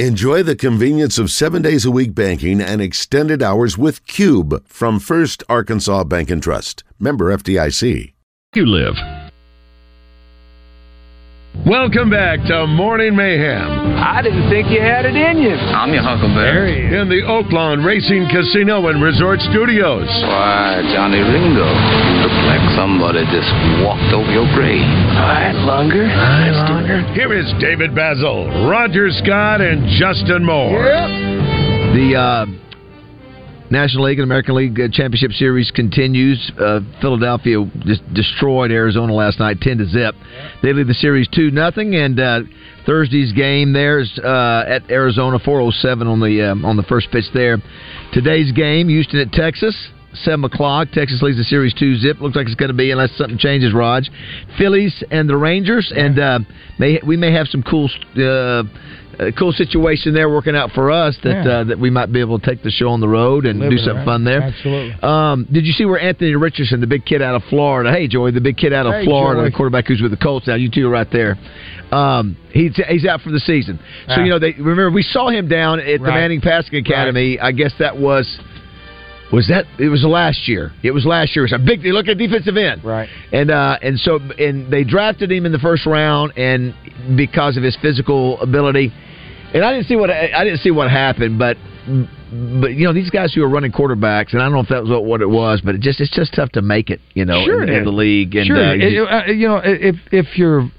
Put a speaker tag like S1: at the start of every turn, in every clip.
S1: Enjoy the convenience of seven days a week banking and extended hours with Cube from First Arkansas Bank and Trust. Member FDIC.
S2: You live. Welcome back to Morning Mayhem.
S3: I didn't think you had it in you.
S4: I'm your Huckleberry.
S2: In the Oaklawn Racing Casino and Resort Studios.
S4: Why, Johnny Ringo, you look like somebody just walked over your grave.
S3: All right, longer.
S2: Aye, longer. Here is David Bazzel, Roger Scott, and Justin Moore.
S5: The uh, National League and American League uh, Championship Series continues. Uh, Philadelphia just destroyed Arizona last night, ten to zip. They lead the series two nothing, and uh, Thursday's game there's uh, at Arizona, four oh seven on the um, on the first pitch there. Today's game, Houston at Texas. Seven o'clock. Texas leads the series two zip. Looks like it's going to be unless something changes. Raj, Phillies and the Rangers, and uh, may we may have some cool uh, a cool situation there working out for us that
S6: Yeah.
S5: uh, that we might be able to take the show on the road and
S6: Live
S5: do something
S6: right?
S5: fun there.
S6: Absolutely.
S5: Um, did you see where Anthony Richardson, the big kid out of Florida? Hey, Joey, the big kid out of
S6: Hey,
S5: Florida,
S6: Joey.
S5: the quarterback who's with the Colts now. You two are right there. Um, he's he's out for the season. So
S6: Ah.
S5: you know they remember we saw him down at the Manning Passing Academy. I guess that was. Was that it was last year? It was last year. It was a big look at defensive end,
S6: Right.
S5: and uh, and so and they drafted him in the first round, and because of his physical ability, and I didn't see what I didn't see what happened, but but you know these guys who are running quarterbacks, and I don't know if that was what, what it was, but it just it's just tough to make it, you know,
S6: Sure
S5: in, in the league. And
S6: sure,
S5: uh, you-
S6: uh, you know, if if your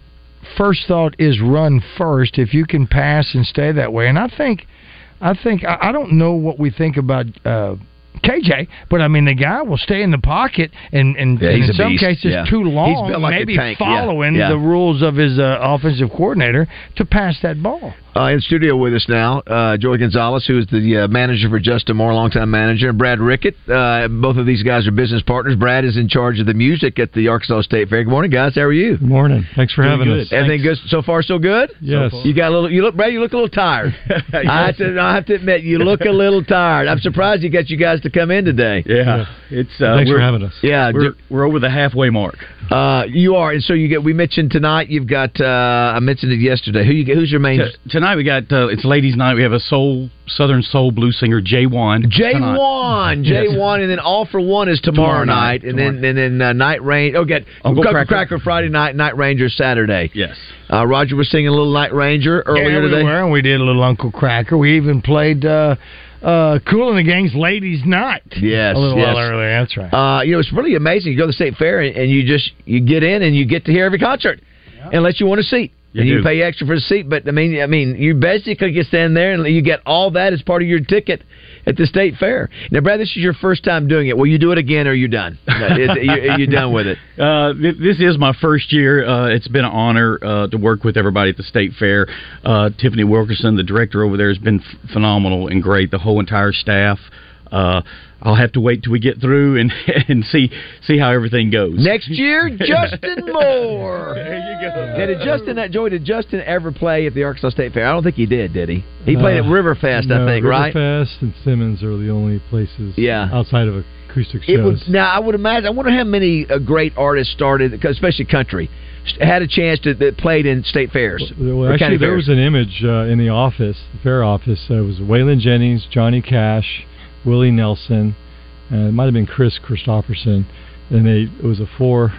S6: first thought is run first, if you can pass and stay that way, and I think, I think I, I don't know what we think about. Uh, CJ, but I mean the guy will stay in the pocket and, and,
S5: Yeah,
S6: and in some
S5: beast,
S6: cases
S5: yeah.
S6: too long,
S5: like
S6: maybe following
S5: yeah.
S6: the rules of his uh, offensive coordinator to pass that ball.
S5: Uh, in studio with us now, uh, Joey Gonzalez, who is the uh, manager for Justin Moore, longtime manager, and Brad Rickett. Uh, both of these guys are business partners. Brad is in charge of the music at the Arkansas State Fair. Good morning, guys. How are you?
S7: Good morning. Thanks for having us.
S5: Everything good so far? So good.
S7: Yes.
S5: You got a little. You look, Brad. You look a little tired. I, have to, I have to admit, you look a little tired. I'm surprised you got you guys to come in today.
S7: Yeah.
S8: It's uh,
S7: Thanks
S8: we're,
S7: for having us.
S5: Yeah,
S8: We're, we're over the halfway mark.
S5: uh, you are, and so you get. We mentioned tonight. You've got. Uh, I mentioned it yesterday. Who you? Who's your main?
S8: T- tonight we got uh, it's ladies' night. We have a soul Southern soul blues singer Jay Wan.
S5: J
S8: tonight.
S5: one, J one, and then all for one is tomorrow,
S8: Tomorrow night,
S5: and then and then uh, night Ranger. Oh, get
S8: Uncle
S5: Kracker,
S8: Cracker.
S5: Friday night, Night Ranger Saturday.
S8: Yes.
S5: Uh, Roger was singing a little Night Ranger earlier
S6: yeah, we
S5: today.
S6: were, and we did a little Uncle Kracker. We even played uh, uh, Kool and the Gang's Ladies Night.
S5: Yes,
S6: a little
S5: yes.
S6: while earlier. That's right.
S5: Uh, you know, it's really amazing. You go to the state fair and, and you just you get in and you get to hear every concert, unless you want a seat.
S8: You
S5: and you
S8: do.
S5: pay extra for the seat, but I mean, I mean, you basically get stand there and you get all that as part of your ticket at the state fair. Now, Brad, this is your first time doing it. Will you do it again, or are you done? You, are you done with it?
S8: Uh, this is my first year. Uh, it's been an honor uh, to work with everybody at the state fair. Uh, Tiffany Wilkerson, the director over there, has been f- phenomenal and great. The whole entire staff. Uh, I'll have to wait till we get through and and see see how everything goes.
S5: Next year, Justin Moore. There you go. Now, did Justin, that Joy, did Justin ever play at the Arkansas State Fair? I don't think he did. Did he? He played at
S7: Uh,
S5: Riverfest,
S7: no,
S5: I think, right?
S7: Riverfest and Simmons are the only places
S5: Yeah.
S7: outside of acoustic
S5: It
S7: shows.
S5: would, now I would imagine. I wonder how many uh, great artists started, especially country, had a chance to that played in state fairs.
S7: Well,
S5: or
S7: actually, there
S5: fairs.
S7: was an image uh, in the office, the fair office. Uh, it was Waylon Jennings, Johnny Cash, Willie Nelson, and it might have been Kris Kristofferson. And they it was a four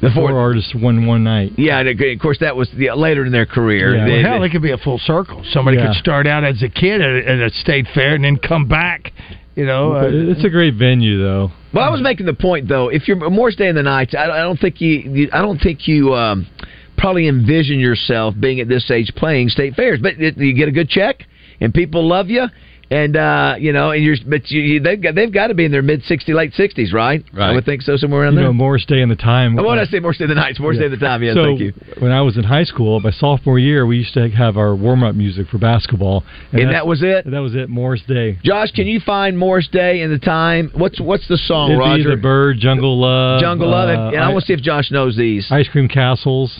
S5: The
S7: four,
S5: four-
S7: artists won one night.
S5: Yeah, and of course that was the, later in their career.
S7: Yeah.
S5: They-
S6: Well, hell, it could be a full circle. Somebody
S7: Yeah.
S6: could start out as a kid at a, at a state fair and then come back. You know, uh,
S7: it's a great venue, though.
S5: Well, I was making the point though. If you're more staying the Nights, I, I don't think you, you. I don't think you um, probably envision yourself being at this age playing state fairs. But it, you get a good check, and people love you, and uh, you know, and you're. But you, you, they've got they've got to be in their mid 60s, late 60s, right?
S7: Right.
S5: I would think so, somewhere around
S7: You
S5: there.
S7: know, Morris Day and the time.
S5: I want to say Morris Day in the Nights, Morris Day in the time. Yeah,
S7: so
S5: thank you.
S7: when I was in high school, my sophomore year, we used to have our warm up music for basketball,
S5: And
S7: that's-
S5: that was it.
S7: That was it. Morris Day.
S5: Josh, can you find Morris Day in the time? What's what's the song,
S7: It'd be
S5: Roger?
S7: the Bird, Jungle Love,
S5: Jungle Love, and,
S7: uh,
S5: and I want to see if Josh knows these.
S7: Ice Cream Castles.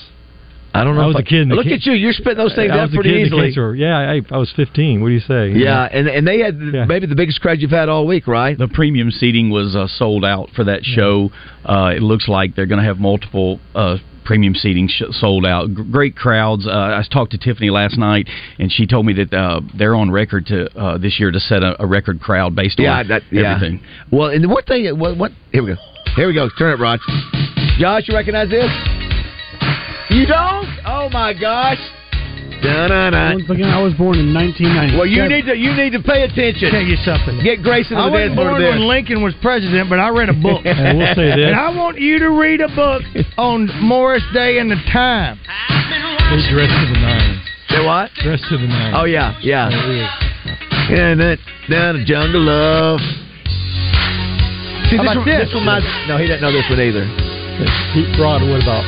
S5: I don't know.
S7: I
S5: if
S7: was a kid in
S5: Look
S7: ca-
S5: at you. You're spitting those things
S7: I
S5: out
S7: was a
S5: pretty
S7: kid in the
S5: easily.
S7: candy. Yeah, I, I was 15. What do you say?
S5: Yeah, and and they had maybe the biggest crowd you've had all week, right?
S8: The premium seating was uh, sold out for that show. Uh, it looks like they're going to have multiple uh, premium seating sh- sold out. G- great crowds. Uh, I talked to Tiffany last night, and she told me that uh, they're on record to uh, this year to set a, a record crowd based
S5: Yeah,
S8: on
S5: that, yeah.
S8: everything.
S5: Well, and what thing? What? What? Here we go. Here we go. Turn it, Rod. Josh, you recognize this? You don't? Oh my gosh! Da-na-na.
S9: Once again, I was born in 1990.
S5: Well, you need to you need to pay attention.
S6: Tell you something.
S5: Get Grayson
S6: I
S5: to the dance
S6: wasn't
S5: floor
S6: born when. Lincoln was president, but I read a book.
S7: And we'll say this.
S6: And I want you to read a book on Morris Day and the time.
S7: They dress to the nines.
S5: Say what?
S7: Dress to the nines.
S5: Oh yeah, yeah.
S7: It is.
S5: And that down the jungle love. See,
S6: How
S5: this,
S6: about
S5: one-
S6: this?
S5: this one might. No, he doesn't know this one either.
S7: He brought what about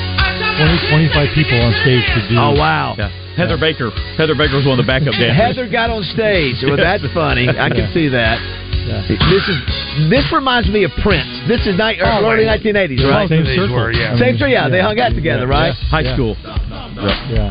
S7: 20, 25 people on stage to do.
S5: Oh wow.
S8: Yeah. Heather Baker. Heather Baker was one of the backup dancers.
S5: Heather got on stage. Well, that's funny. I can see that.
S7: Yeah.
S5: This is this reminds me of Prince. This is ni-
S6: Oh,
S5: early
S6: wait.
S5: 1980s, right?
S7: Same circle.
S6: were, yeah.
S5: Same story. Yeah, they hung out together,
S7: Yeah.
S5: right?
S8: High
S7: Yeah.
S8: school.
S7: Yeah.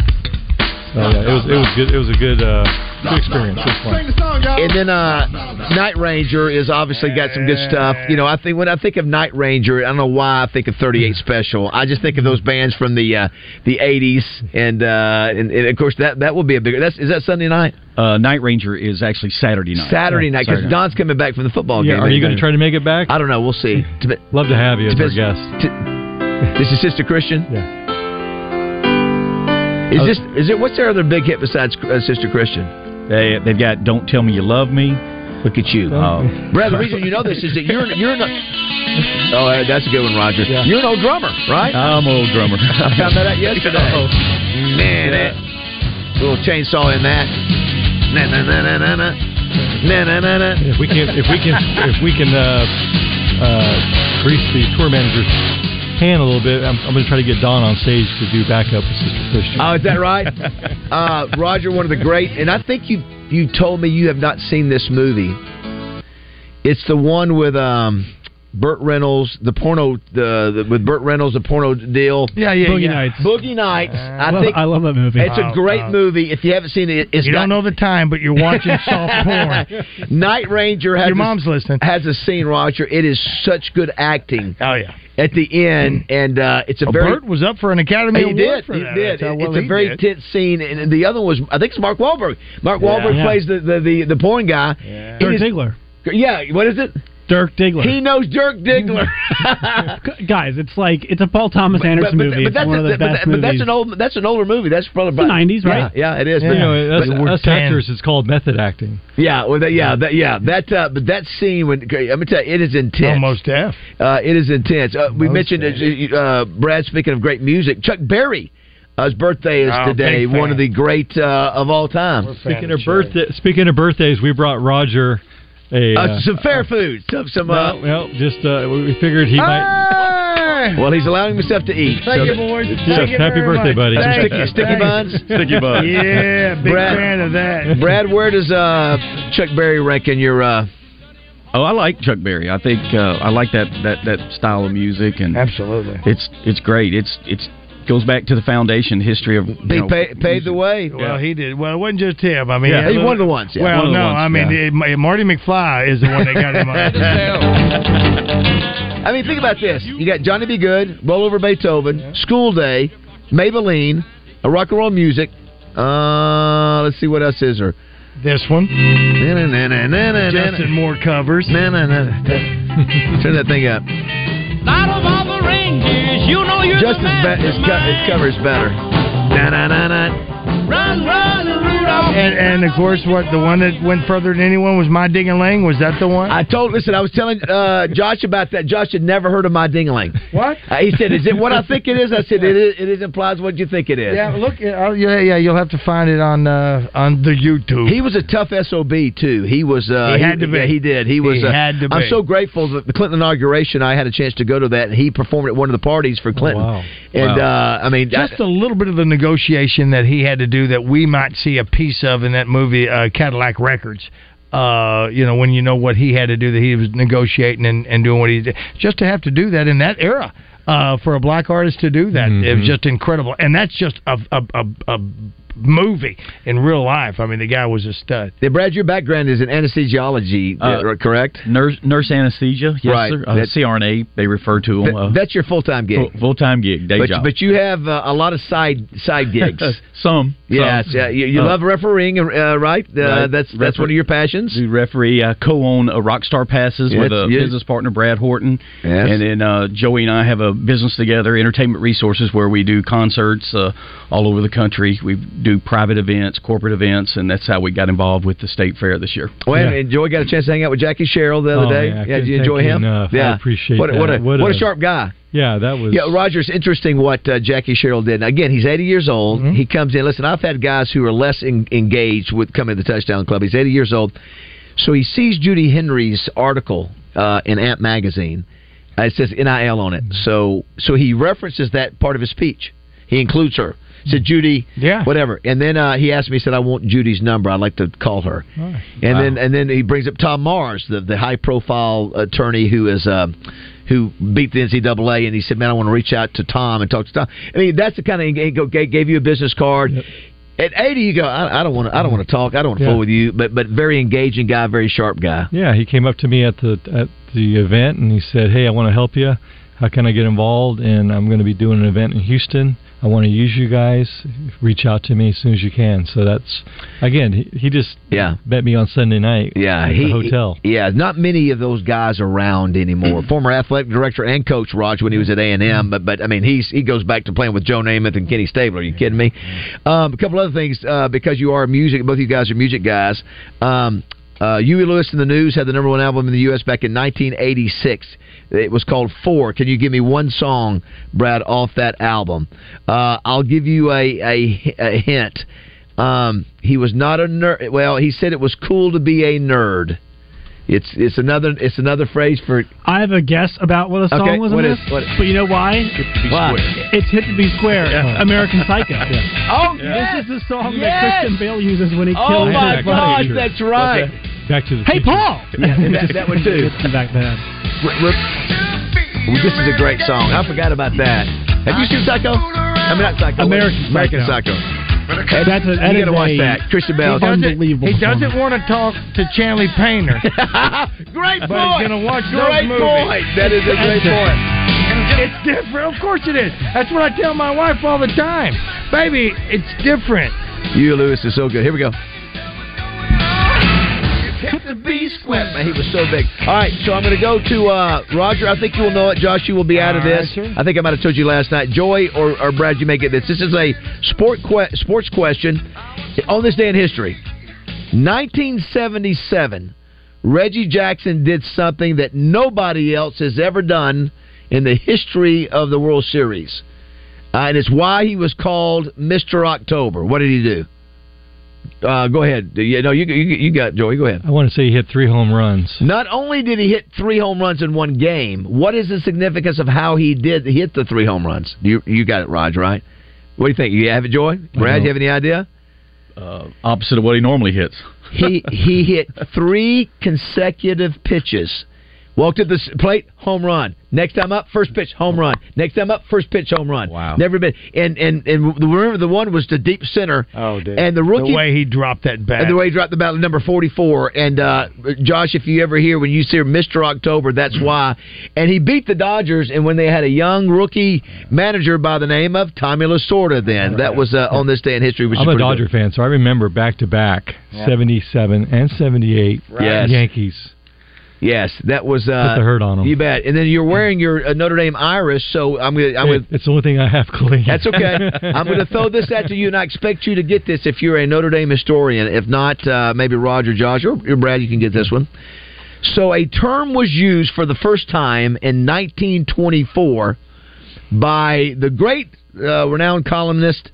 S7: So yeah, it was it was good. It was a good uh, good experience. It was fun.
S5: And then uh, Night Ranger is obviously got some good stuff. You know, I think when I think of Night Ranger, I don't know why I think of 38 Special. I just think of those bands from the uh, the 80s, and, uh, and and of course that that will be a bigger. That's is that Sunday night,
S8: Uh, Night Ranger is actually Saturday night.
S5: Saturday night because Don's coming back from the football
S7: Yeah,
S5: game.
S7: are you going to try to make it back?
S5: I don't know. We'll see. Dep-
S7: Love to have you as our
S5: Depends-
S7: guest.
S5: t- This is Sister Christian.
S7: Yeah.
S5: Is this is it? What's their other big hit besides uh, Sister Christian?
S8: They they've got "Don't Tell Me You Love Me."
S5: Look at you,
S8: Oh.
S5: Brad. The reason you know this is that you're you're not. Oh, that's a good one, Roger.
S7: Yeah.
S5: You're an old drummer, right?
S8: I'm an old drummer.
S5: I found that out yesterday.
S8: Oh.
S5: Man, that little chainsaw in that. Na na na na na na. Na na na na.
S7: If we can, if we can, if we can uh, uh, grease the tour manager's hand a little bit, I'm, I'm going to try to get Don on stage to do backup with Sister Christian.
S5: Oh, is that right? uh, Roger, one of the great, and I think you you told me you have not seen this movie. It's the one with um, Burt Reynolds, the porno, the, the with Burt Reynolds, the porno deal.
S6: Yeah, yeah,
S9: Boogie
S6: yeah.
S9: Nights.
S5: Boogie Nights. I
S9: love-
S5: think
S9: I love that movie.
S5: It's a
S6: Oh,
S5: great
S6: oh.
S5: movie. If you haven't seen it, it's
S6: You
S5: got,
S6: don't know the time, but you're watching soft porn.
S5: Night Ranger has
S6: Your
S5: a-
S6: mom's listening.
S5: has a scene, Roger. It is such good acting
S6: Oh yeah.
S5: at the end, and uh, it's a
S6: Well,
S5: very.
S6: Burt was up for an Academy
S5: he
S6: Award
S5: did.
S6: for
S5: He
S6: that.
S5: did.
S6: How
S5: It-
S6: well
S5: it's a very
S6: did.
S5: tense scene, and the other one was I think it's Mark Wahlberg. Mark Wahlberg
S9: Yeah.
S5: plays the the the, the porn guy.
S6: Yeah.
S5: It
S9: Dirk Diggler.
S5: Yeah, what is it?
S9: Dirk Diggler.
S5: He knows Dirk Diggler.
S9: Guys, it's like it's a Paul Thomas Anderson movie. it's
S5: that's
S9: one of
S5: a-
S9: the
S5: but,
S9: best
S5: that- but that's an old that's an older movie. That's probably
S9: the 90s, right?
S5: Yeah, yeah, it is.
S6: Yeah.
S5: But,
S7: you know, us,
S6: But
S7: us actors, it's called method acting.
S5: yeah, well, that, yeah, that, yeah. That uh, but that scene when let me tell you, it is intense.
S6: Almost deaf.
S5: Uh, it is intense. Uh, we
S6: Most
S5: mentioned uh, uh, Brad. Speaking of great music, Chuck Berry. Uh, his birthday is
S6: Oh,
S5: today. One of the great uh, of all time.
S7: Speaking of birthday, speaking of birthdays, we brought Roger a.
S5: Uh,
S7: uh,
S5: some fair food. Some. some uh,
S7: well, well, just uh, we figured he might.
S5: Well, he's allowing himself to eat.
S6: Thank
S5: So-
S6: you, boys.
S7: Yeah,
S6: Thank you
S7: happy
S6: very
S7: birthday,
S6: much.
S7: buddy.
S5: Some
S6: Thank
S5: sticky, sticky buns.
S8: Sticky buns.
S6: Yeah, big
S5: Brad-
S6: fan of that.
S5: Brad, where does uh, Chuck Berry rank in your? Uh,
S8: Oh, I like Chuck Berry. I think uh, I like that, that that style of music, and
S6: Absolutely.
S8: it's it's great. It's it's goes back to the foundation history of you
S5: he
S8: know,
S5: pa- paved the way.
S6: Well, he did. Well, it wasn't just him. I mean,
S8: Yeah,
S6: he had
S5: he's one of the ones, yeah.
S6: Well,
S8: One
S6: no,
S8: ones,
S6: I mean,
S8: yeah.
S6: it- Marty McFly is the one that got him on.
S5: I mean, think about this. You got Johnny B. Good, Roll Over Beethoven, School Day, Maybelline, a rock and roll music. Uh, let's see what else is there.
S6: This one. Justin Moore covers.
S5: Turn that thing up. Justin's be- his, co- his cover is better. Na, na, na, na.
S6: And, and of course, what the one that went further than anyone was My Ding a Ling. Was that the one?
S5: I told, listen, I was telling uh, Josh about that. Josh had never heard of my dingaling.
S6: what?
S5: Uh, he said, "Is it what I think it is?" I said, "It is. It is implies what you think it is."
S6: Yeah, look. Uh, yeah, yeah. You'll have to find it on uh, on the YouTube.
S5: He was a tough sob too. He was. Uh,
S6: He had to be.
S5: yeah, he did. He was.
S6: He
S5: uh,
S6: had to
S5: I'm so grateful that the Clinton inauguration. I had a chance to go to that, and he performed at one of the parties for Clinton.
S7: wow.
S5: And
S8: Wow.
S5: uh, I mean,
S6: just
S5: I,
S6: a little bit of the negotiation that he had to do that we might see a piece of in that movie uh, Cadillac Records. Uh, you know, when you know what he had to do, that he was negotiating and, and doing what he did, just to have to do that in that era. Uh, for a black artist to do that, it was just incredible, and that's just a, a, a, a movie in real life. I mean, the guy was a stud.
S5: Yeah, Brad, your background is in anesthesiology, uh, correct?
S8: Nurse, nurse anesthesia, yes,
S5: Right.
S8: sir. Uh,
S5: That-
S8: CRNA, they refer to them. Uh,
S5: that's your full time gig.
S8: full time gig, day
S5: but,
S8: job.
S5: but you have uh, a lot of side side gigs.
S8: some,
S5: Yes,
S8: some.
S5: yeah, you, you
S8: Uh,
S5: love refereeing, uh, right? Uh,
S8: Right.
S5: That's that's one of your passions.
S8: The referee uh, co-own uh, Rockstar Passes
S5: Yes,
S8: with a
S5: yes.
S8: business partner, Brad Horton,
S5: Yes.
S8: and then uh, Joey and I have a business together, Entertainment Resources, where we do concerts uh, all over the country. We do private events, corporate events, and that's how we got involved with the state fair this year.
S5: Well, and Joey got a chance to hang out with Jackie Sherrill the other
S7: Oh,
S5: day.
S7: man,
S5: yeah, did you enjoy him?
S7: enough. I
S5: Yeah,
S7: appreciate
S5: what, a- What a,
S7: that. What
S5: what a
S7: a-
S5: sharp guy.
S7: Yeah, that was.
S5: Yeah, Rogers. Interesting what uh, Jackie Sherrill did. Now, again, he's 80 years old.
S7: Mm-hmm.
S5: He comes in. Listen, I've had guys who are less en- engaged with coming to the Touchdown Club. He's 80 years old, so he sees Judy Henry's article uh, in Amp magazine. Uh, it says NIL on it. So, so he references that part of his speech. He includes her. Said Judy,
S6: yeah,
S5: whatever. And then uh, he asked me, he said, "I want Judy's number. I'd like to call her." And then and then he brings up Tom Mars, the the high profile attorney who is uh, who beat the NCAA, and he said, "Man, I want to reach out to Tom and talk to Tom." I mean, that's the kind of he gave you a business card. At eighty, you go, I, I don't want to. I don't want to talk. I don't want to
S7: Yeah.
S5: fool with you. But but very engaging guy, very sharp guy.
S7: Yeah, he came up to me at the at the event and he said, "Hey, I want to help you. How can I get involved?" And I'm going to be doing an event in Houston. I want to use you guys. Reach out to me as soon as you can. So that's again, he, he just
S5: Yeah.
S7: met me on Sunday night.
S5: Yeah,
S7: at
S5: he,
S7: the hotel.
S5: Yeah, not many of those guys around anymore. Former athletic director and coach Raj when he was at A and M, but but I mean he's he goes back to playing with Joe Namath and Kenny Stabler. Are you kidding me? Um, a couple other things uh, because you are music. Both of you guys are music guys. Um, uh, Huey Lewis and the News had the number one album in the U.S. back in 1986. It was called Four. Can you give me one song, Brad, off that album? Uh, I'll give you a, a, a hint. Um, he was not a nerd. Well, he said it was cool to be a nerd. It's it's another it's another phrase for
S9: I have a guess about what a song
S5: Okay,
S9: was in
S5: what
S9: this, but you know why?
S5: Why?
S9: It's "Hip to Be Square," American Psycho.
S5: Oh,
S9: This is the song
S5: Yes!
S9: that Christian Bale uses when he
S5: Oh
S9: kills
S5: my
S9: his
S5: gosh, that's right.
S7: Back to the
S9: Hey, Paul!
S5: Yeah, that, that one too.
S9: Back then.
S5: Well, this is a great song. I forgot about that. Have you seen Psycho? I mean, not Psycho.
S9: American
S5: American
S9: Psycho.
S5: Psycho.
S9: That's a, that
S5: you
S9: is
S5: gotta watch
S9: a
S5: that. Christian Bale.
S6: He doesn't,
S9: Unbelievable
S6: he doesn't want to talk to Chanley Painter.
S5: great
S6: But
S5: point.
S6: he's gonna watch those
S5: great
S6: movies.
S5: point. That is a great point.
S6: It's different. Of course it is. That's what I tell my wife all the time. Baby, it's different.
S5: You Lewis is so good. Here we go. Hip to Be Square. Man, he was so big. All right, so I'm going to go to uh, Roger. I think you will know it. Josh, you will be out of this.
S6: sir.
S5: I think I might have told you last night. Joy or, or Brad, you may get this. This is a sport que- sports question on this day in history. 1977, Reggie Jackson did something that nobody else has ever done in the history of the World Series. Uh, and it's why he was called Mr. October. What did he do? Uh, go ahead. Yeah, no, you, you you got Joey. Go ahead.
S7: I want to say he hit three home runs.
S5: Not only did he hit three home runs in one game, what is the significance of how he did hit the three home runs? You you got it, Raj, right? What do you think? You have it, Joy? Brad, you have any idea?
S8: Uh, opposite of what he normally hits.
S5: He he hit three consecutive pitches. Walked to the plate, home run. Next time up, first pitch, home run. Next time up, first pitch, home run.
S8: Wow.
S5: Never been. And and and the- remember the one was to deep center.
S6: Oh, dude.
S5: And the rookie
S6: the way he dropped that bat.
S5: And the way he dropped the battle, number 44. And uh, Josh, if you ever hear when you see Mr. October, that's why. And he beat the Dodgers, and when they had a young rookie manager by the name of Tommy Lasorda, then that was uh, on this day in history. Which
S7: I'm
S5: is
S7: a Dodger
S5: good.
S7: fan, so I remember back to back '77 and '78
S5: Yes.
S7: Yankees.
S5: Yes, that was uh,
S7: Put the hurt on 'em.
S5: You bet. And then you're wearing your uh, Notre Dame Irish, so I'm gonna. I'm gonna
S7: it's the only thing I have clean.
S5: That's okay. I'm going to throw this out to you, and I expect you to get this if you're a Notre Dame historian. If not, uh, maybe Roger, Josh, or, or Brad, you can get this one. So, a term was used for the first time in 1924 by the great uh, renowned columnist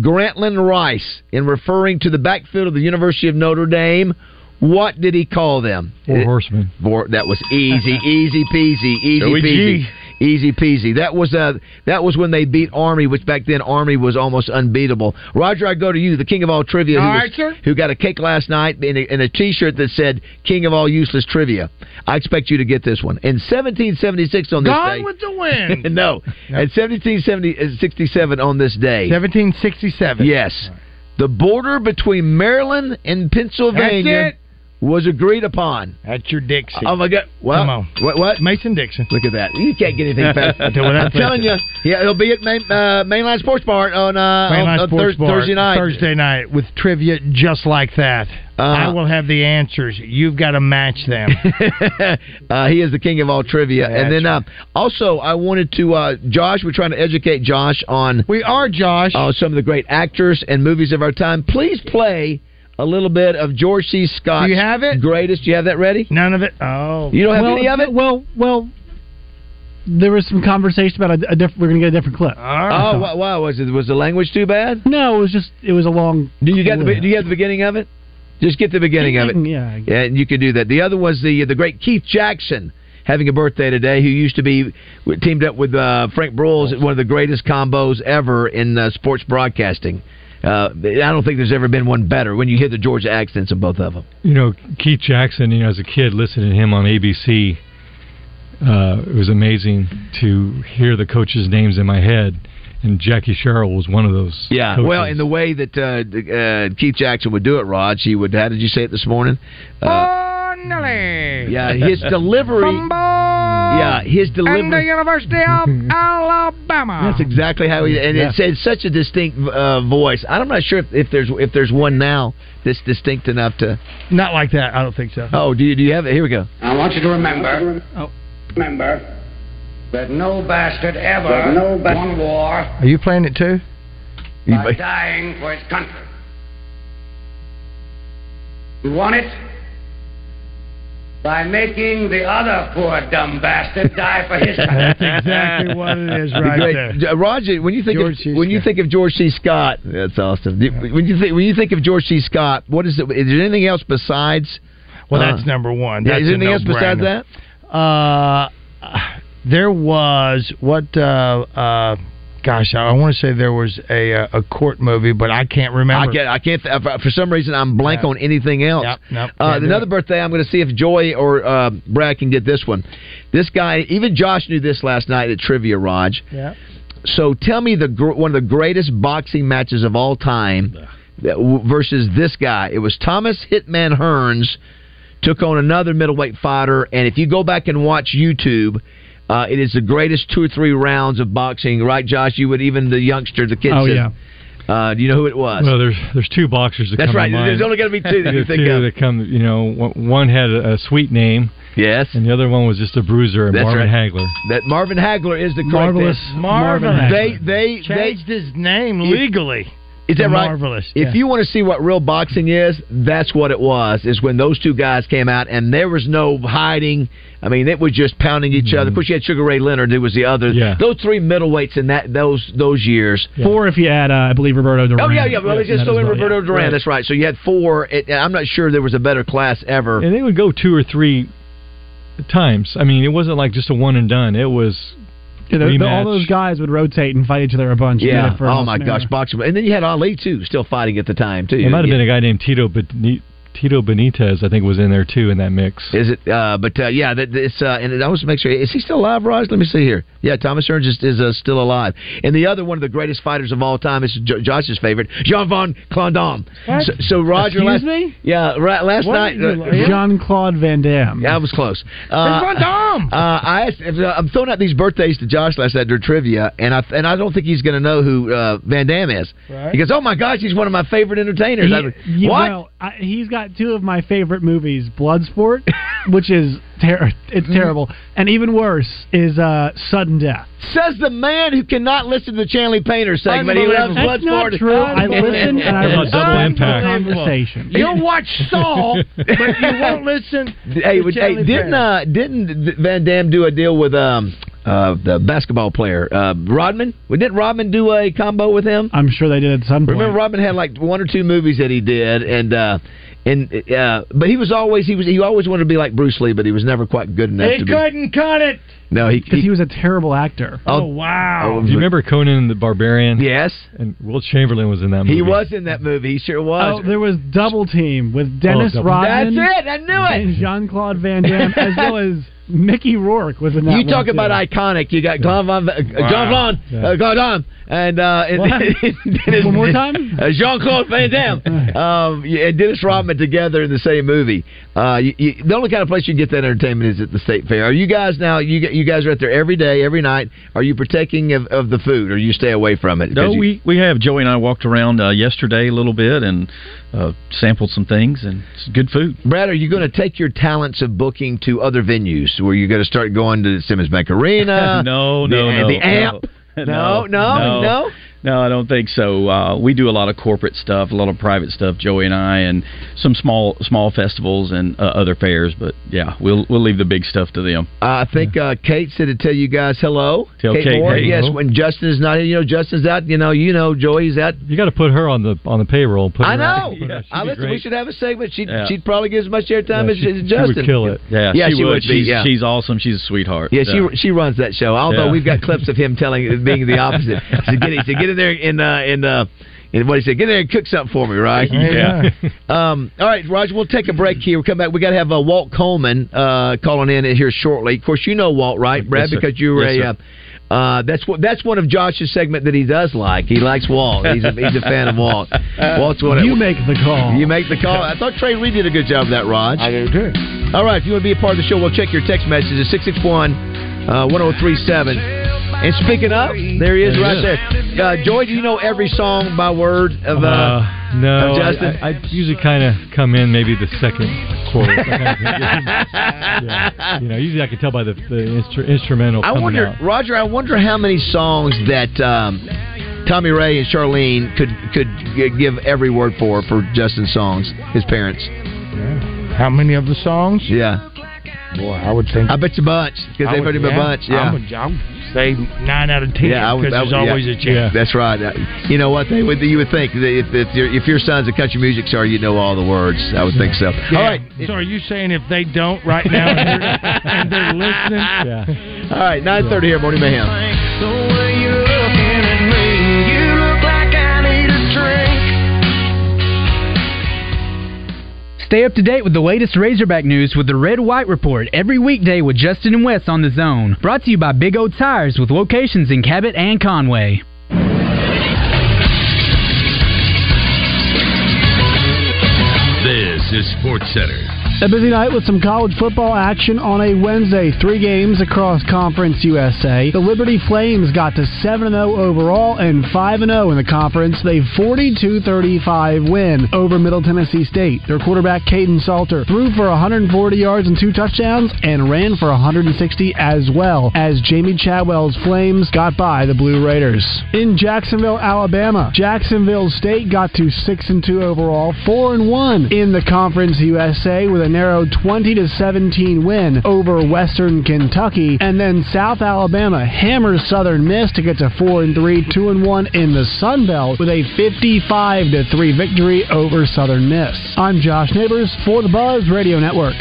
S5: Grantland Rice in referring to the backfield of the University of Notre Dame. What did he call them?
S7: Four horsemen.
S5: Four, that was easy, easy peasy, easy
S8: Joey
S5: peasy. Easy peasy. That was uh, that was when they beat Army, which back then Army was almost unbeatable. Roger, I go to you, the king of all trivia, who,
S6: All
S5: was-
S6: right, sir.
S5: who got a cake last night and a, and a T-shirt that said "King of all useless trivia." I expect you to get this one. In 1776 on this
S6: Gone
S5: day,
S6: with the wind.
S5: no, at 1767 on this day,
S6: 1767.
S5: yes, The border between Maryland and Pennsylvania
S6: That's
S5: was agreed upon.
S6: That's your Dixie.
S5: Oh my God! What?
S6: Come on.
S5: What? What?
S6: Mason Dixon.
S5: Look at that! You can't get anything past.
S6: I'll tell you what,
S5: I'm telling you. Yeah, it'll be at main, uh, Mainline Sports Bar on, uh,
S6: Mainline
S5: on, on
S6: Sports Bar,
S5: Thursday night.
S6: Thursday night with trivia just like that.
S5: Uh,
S6: I will have the answers. You've got to match them.
S5: uh, he is the king of all trivia.
S6: That's
S5: and then uh, also, I wanted to, uh, Josh, we're trying to educate Josh on.
S6: We are, Josh.
S5: Uh, some of the great actors and movies of our time. Please play a little bit of George C. Scott.
S6: Do you have it?
S5: Greatest. Do you have that ready?
S6: None of it. Oh,
S5: You don't have
S9: well,
S5: any of it?
S9: Well, well, there was some conversation about a, a diff- we're going to get a different clip.
S5: Oh, wow, wow! Was it was the language too bad?
S9: No, it was just it was a long.
S5: Do you get the Do you have the beginning of it? Just get the beginning of it.
S9: Yeah.
S5: Yeah, you could do that. The other was the the great Keith Jackson having a birthday today, who used to be teamed up with uh, Frank Broyles, one of the greatest combos ever in uh, sports broadcasting. Uh, I don't think there's ever been one better when you hear the Georgia accents of both of them.
S7: You know, Keith Jackson, you know, as a kid listening to him on ABC, uh, it was amazing to hear the coaches' names in my head. And Jackie Sherrill was one of those.
S5: Yeah,
S7: coaches.
S5: well, in the way that uh, uh, Keith Jackson would do it, Rod, he would. How did you say it this morning? Uh, yeah, his delivery. Yeah, his delivery.
S6: And the University of Alabama.
S5: That's exactly how he. And
S6: Yeah.
S5: it's, it's such a distinct uh, voice. I'm not sure if, if there's if there's one now that's distinct enough to.
S6: Not like that. I don't think so.
S5: Oh, do you do you have it? Here we go.
S10: I want you to remember,
S9: Oh.
S10: remember that no bastard ever
S6: no bas-
S10: won war
S6: Are you playing it too?
S10: by dying for his country. He want it by making the other poor dumb bastard die for his country.
S6: That's exactly what it is right
S5: great-
S6: there.
S5: Roger, when you think
S6: George
S5: of,
S6: C.
S5: when you think of George C. Scott, that's awesome. Do- When you think when you think of George C. Scott, what is it? Is there anything else besides?
S6: Well,
S5: uh,
S6: that's number one.
S5: yeah, is there
S6: a
S5: anything else besides that?
S6: Uh, there was what? Uh, uh, gosh, I want to say there was a uh, a court movie, but I can't remember.
S5: I can't. I can't. th- For some reason, I'm blank
S6: Yeah.
S5: on anything else.
S6: Yep, nope,
S5: uh, another birthday. I'm going to see if Joy or uh, Brad can get this one. This guy, even Josh knew this last night at Trivia Raj.
S6: Yeah.
S5: So tell me the gr- one of the greatest boxing matches of all time that w- versus this guy. It was Thomas Hitman Hearns took on another middleweight fighter, and if you go back and watch YouTube. Uh, it is the greatest two or three rounds of boxing, right, Josh? You would even the youngster, the kid.
S9: Oh,
S5: said-
S9: yeah.
S5: Uh, do you know who it was?
S7: Well, there's there's two boxers that
S5: That's
S7: come
S5: right.
S7: To mind.
S5: There's only going to be two that you
S7: The
S5: think
S7: two
S5: of.
S7: that come. You know, one- one had a, a sweet name.
S5: Yes.
S7: And the other one was just a bruiser,
S5: That's
S7: Marvin
S5: right.
S7: Hagler.
S5: That Marvin Hagler is the correct
S9: Marvelous.
S5: answer.
S6: Marvin
S5: They they
S6: changed
S5: they.
S6: his name
S5: If-
S6: legally.
S5: Is that right?
S6: Marvelous.
S5: If
S6: yeah.
S5: you want to see what real boxing is, that's what it was. Is when those two guys came out, and there was no hiding. I mean, it was just pounding each other. Of course, you had Sugar Ray Leonard, who was the other.
S7: Yeah.
S5: Those three middleweights in that those those years.
S9: Four if you add, uh, I believe, Roberto Duran.
S5: Oh yeah, yeah. Well, let's just throw in
S9: well,
S5: Roberto
S9: yeah.
S5: Duran.
S9: Right.
S5: That's right. So you had four. It, I'm not sure there was a better class ever.
S7: And they would go two or three times. I mean, it wasn't like just a one and done. It was
S9: Yeah, the- the- all those guys would rotate and fight each other a bunch.
S5: Yeah.
S9: For
S5: Oh my
S9: an
S5: gosh, boxing. And then you had Ali too, still fighting at the time too.
S7: It might have
S5: Yeah.
S7: been a guy named Tito Beni- Tito Benitez. I think was in there too in that mix.
S5: Is it? Uh, but uh, yeah, that, it's uh, and I was to make sure is he still alive, Raj? Let me see here. Yeah, Thomas Hearns is, is uh, still alive. And the other one of the greatest fighters of all time is Jo- Josh's favorite, Jean Von Clondon.
S9: What?
S5: So, so Roger,
S9: Excuse
S5: last,
S9: me?
S5: yeah, right, last
S9: What
S5: night.
S9: did
S5: uh,
S9: Jean Claude Van Damme.
S5: yeah, I was close. Uh,
S6: Van Damme.
S5: uh, I asked, I'm throwing out these birthdays to Josh last night during trivia, and I and I don't think he's going to know who uh, Van Damme is.
S6: Right.
S5: He goes, "Oh my gosh, he's one of my favorite entertainers." I was,
S9: He- yeah,
S5: what?
S9: Well, I, he's got two of my favorite movies: Bloodsport, which is ter- it's terrible, and even worse is uh, Sudden Death.
S5: Says the man who cannot listen to the Chanley Painter segment. He loves
S9: That's not
S5: Bloodsport.
S9: true. I listen and I
S7: How about double impact?
S9: conversation.
S6: You'll watch Saul, but you won't listen.
S5: Hey,
S6: to
S5: hey, didn't uh, didn't Van Damme do a deal with um uh the basketball player uh Rodman? Well, Didn't Rodman do a combo with him?
S9: I'm sure they did at some point.
S5: Remember, Rodman had like one or two movies that he did, and uh and uh but he was always he was he always wanted to be like Bruce Lee, but he was never quite good enough
S6: He
S5: to
S6: couldn't cut it.
S5: No, he,
S9: because he was a terrible actor.
S6: Oh, wow.
S5: Oh,
S7: Do you remember Conan the Barbarian?
S5: Yes,
S7: And Wilt Chamberlain was in that movie.
S5: he was in that movie. He sure was.
S9: Oh, there was Double Team with Dennis
S7: Double-
S9: Rodman
S5: That's it. I knew
S9: and
S5: it.
S9: Jean Claude Van Damme, as well as Mickey Rourke was in that.
S5: You talk
S9: one,
S5: about
S9: too.
S5: iconic. You got Jean Van, uh, Jean Van,
S9: Yeah.
S5: uh, Gordon, and uh, and,
S9: What?
S5: Dennis-
S9: One more time?
S5: uh, Jean Claude Van Damme, um, yeah, and Dennis Rodman together in the same movie. Uh, you, you, the only kind of place you get that entertainment is at the state fair. Are you guys now? You you guys are out there every day, every night. Are you partaking of, of the food, or you stay away from it?
S8: No,
S5: you-
S8: we we have Joey and I walked around uh, yesterday a little bit and uh, sampled some things, and it's good food.
S5: Brad, are you going to take your talents of booking to other venues? Where you're going to start going to the Simmons Bank Arena?
S8: no,
S5: the,
S8: no, no,
S5: the amp.
S8: no,
S5: No, no, no.
S8: No, I don't think so. Uh, we do a lot of corporate stuff, a lot of private stuff, Joey and I, and some small small festivals and uh, other fairs. But yeah, we'll we'll leave the big stuff to them.
S5: I think uh, Kate said to tell you guys hello.
S8: Tell Kate,
S5: Moore.
S8: hey.
S5: Yes,
S8: Hello.
S5: when Justin is not here, you know Justin's out. You know, you know Joey's out.
S7: You got to put her on the on the payroll. Put
S5: I
S7: her
S5: know.
S7: Put her-
S5: I listen, we should have a segment. She'd
S8: Yeah.
S5: she'd probably get as much airtime
S7: Yeah,
S5: as,
S7: she-
S5: as
S7: she would
S5: Justin.
S7: kill it.
S8: Yeah,
S5: yeah,
S8: she,
S5: she,
S8: would.
S5: be.
S8: She's,
S5: yeah.
S8: she's awesome. She's a sweetheart.
S5: Yeah,
S8: So-
S5: she she runs that show. Although
S8: Yeah.
S5: we've got clips of him telling being the opposite. So get, he said, get in there and uh, and uh, and what he said, get in there and cook something for me, right?
S8: Yeah.
S5: Um, all right, Roger. We'll take a break here. We'll come back. We got to have uh, Walt Coleman uh, calling in here shortly. Of course, you know Walt, right, Brad?
S8: Yes,
S5: because you were
S8: Yes,
S5: a. Uh, uh, that's what that's one of Josh's segment that he does like. He likes Walt. He's a, he's a fan of Walt. Walt's one.
S9: You make the call.
S5: You make the call. I thought Trey Reed did a good job of that, Raj.
S6: I do too.
S5: All right, if you want to be a part of the show, we'll check your text messages 661 uh, 1037. And speaking of, there he is
S7: There
S5: right
S7: is.
S5: there. Uh, Joy, do you know every song by word of uh,
S7: Uh, no,
S5: of Justin?
S7: I, I, I usually kind of come in maybe the second chorus. Yeah. You know, usually I can tell by the, the instru- instrumental
S5: I wonder,
S7: out.
S5: Roger. I wonder how many songs that um, Tommy Ray and Charlene could could give every word for for Justin's songs. His parents.
S6: How many of the songs?
S5: Yeah,
S6: Boy, I would think.
S5: I bet you a bunch because they've
S6: would-
S5: heard him a bunch. Yeah.
S6: I would, I would say nine out of ten.
S5: Yeah, I would-
S6: because
S5: I would-
S6: there's
S5: yeah.
S6: always a chance.
S5: That's right. Uh, You know what? They would. You would think that if if your, if your son's a country music star, you know all the words. I would think so.
S6: Yeah.
S5: All right.
S6: So are you saying if they don't right now and they're, and they're listening?
S7: Yeah.
S5: All right. Nine thirty here, morning mayhem.
S11: Stay up to date with the latest Razorback news with the Red White Report every weekday with Justin and Wes on the Zone. Brought to you by Big O Tires with locations in Cabot and Conway.
S2: This is Sports Center.
S9: A busy night with some college football action on a Wednesday. Three games across Conference USA. The Liberty Flames got to 7 0 overall and 5 0 in the conference. They 42 35 win over Middle Tennessee State. Their quarterback, Kaidon Salter, threw for 140 yards and two touchdowns and ran for 160 as well as Jamie Chadwell's Flames got by the Blue Raiders. In Jacksonville, Alabama, Jacksonville State got to 6 and 2 overall, 4 and 1 in the Conference USA with a narrow 20 to 17 win over Western Kentucky, and then South Alabama hammers Southern Miss to get to 4 and 3, 2 and 1 in the Sun Belt with a 55 to 3 victory over Southern Miss. I'm Josh Neighbors for the Buzz Radio Network.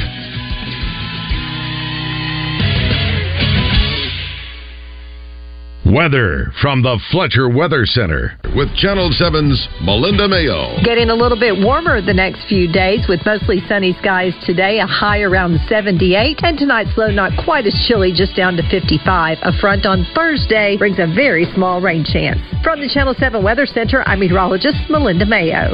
S2: Weather from the Fletcher Weather Center with Channel 7's Melinda Mayo.
S12: Getting a little bit warmer the next few days with mostly sunny skies today, a high around 78, and tonight's low not quite as chilly, just down to 55. A front on Thursday brings a very small rain chance. From the Channel 7 Weather Center, I'm meteorologist Melinda Mayo.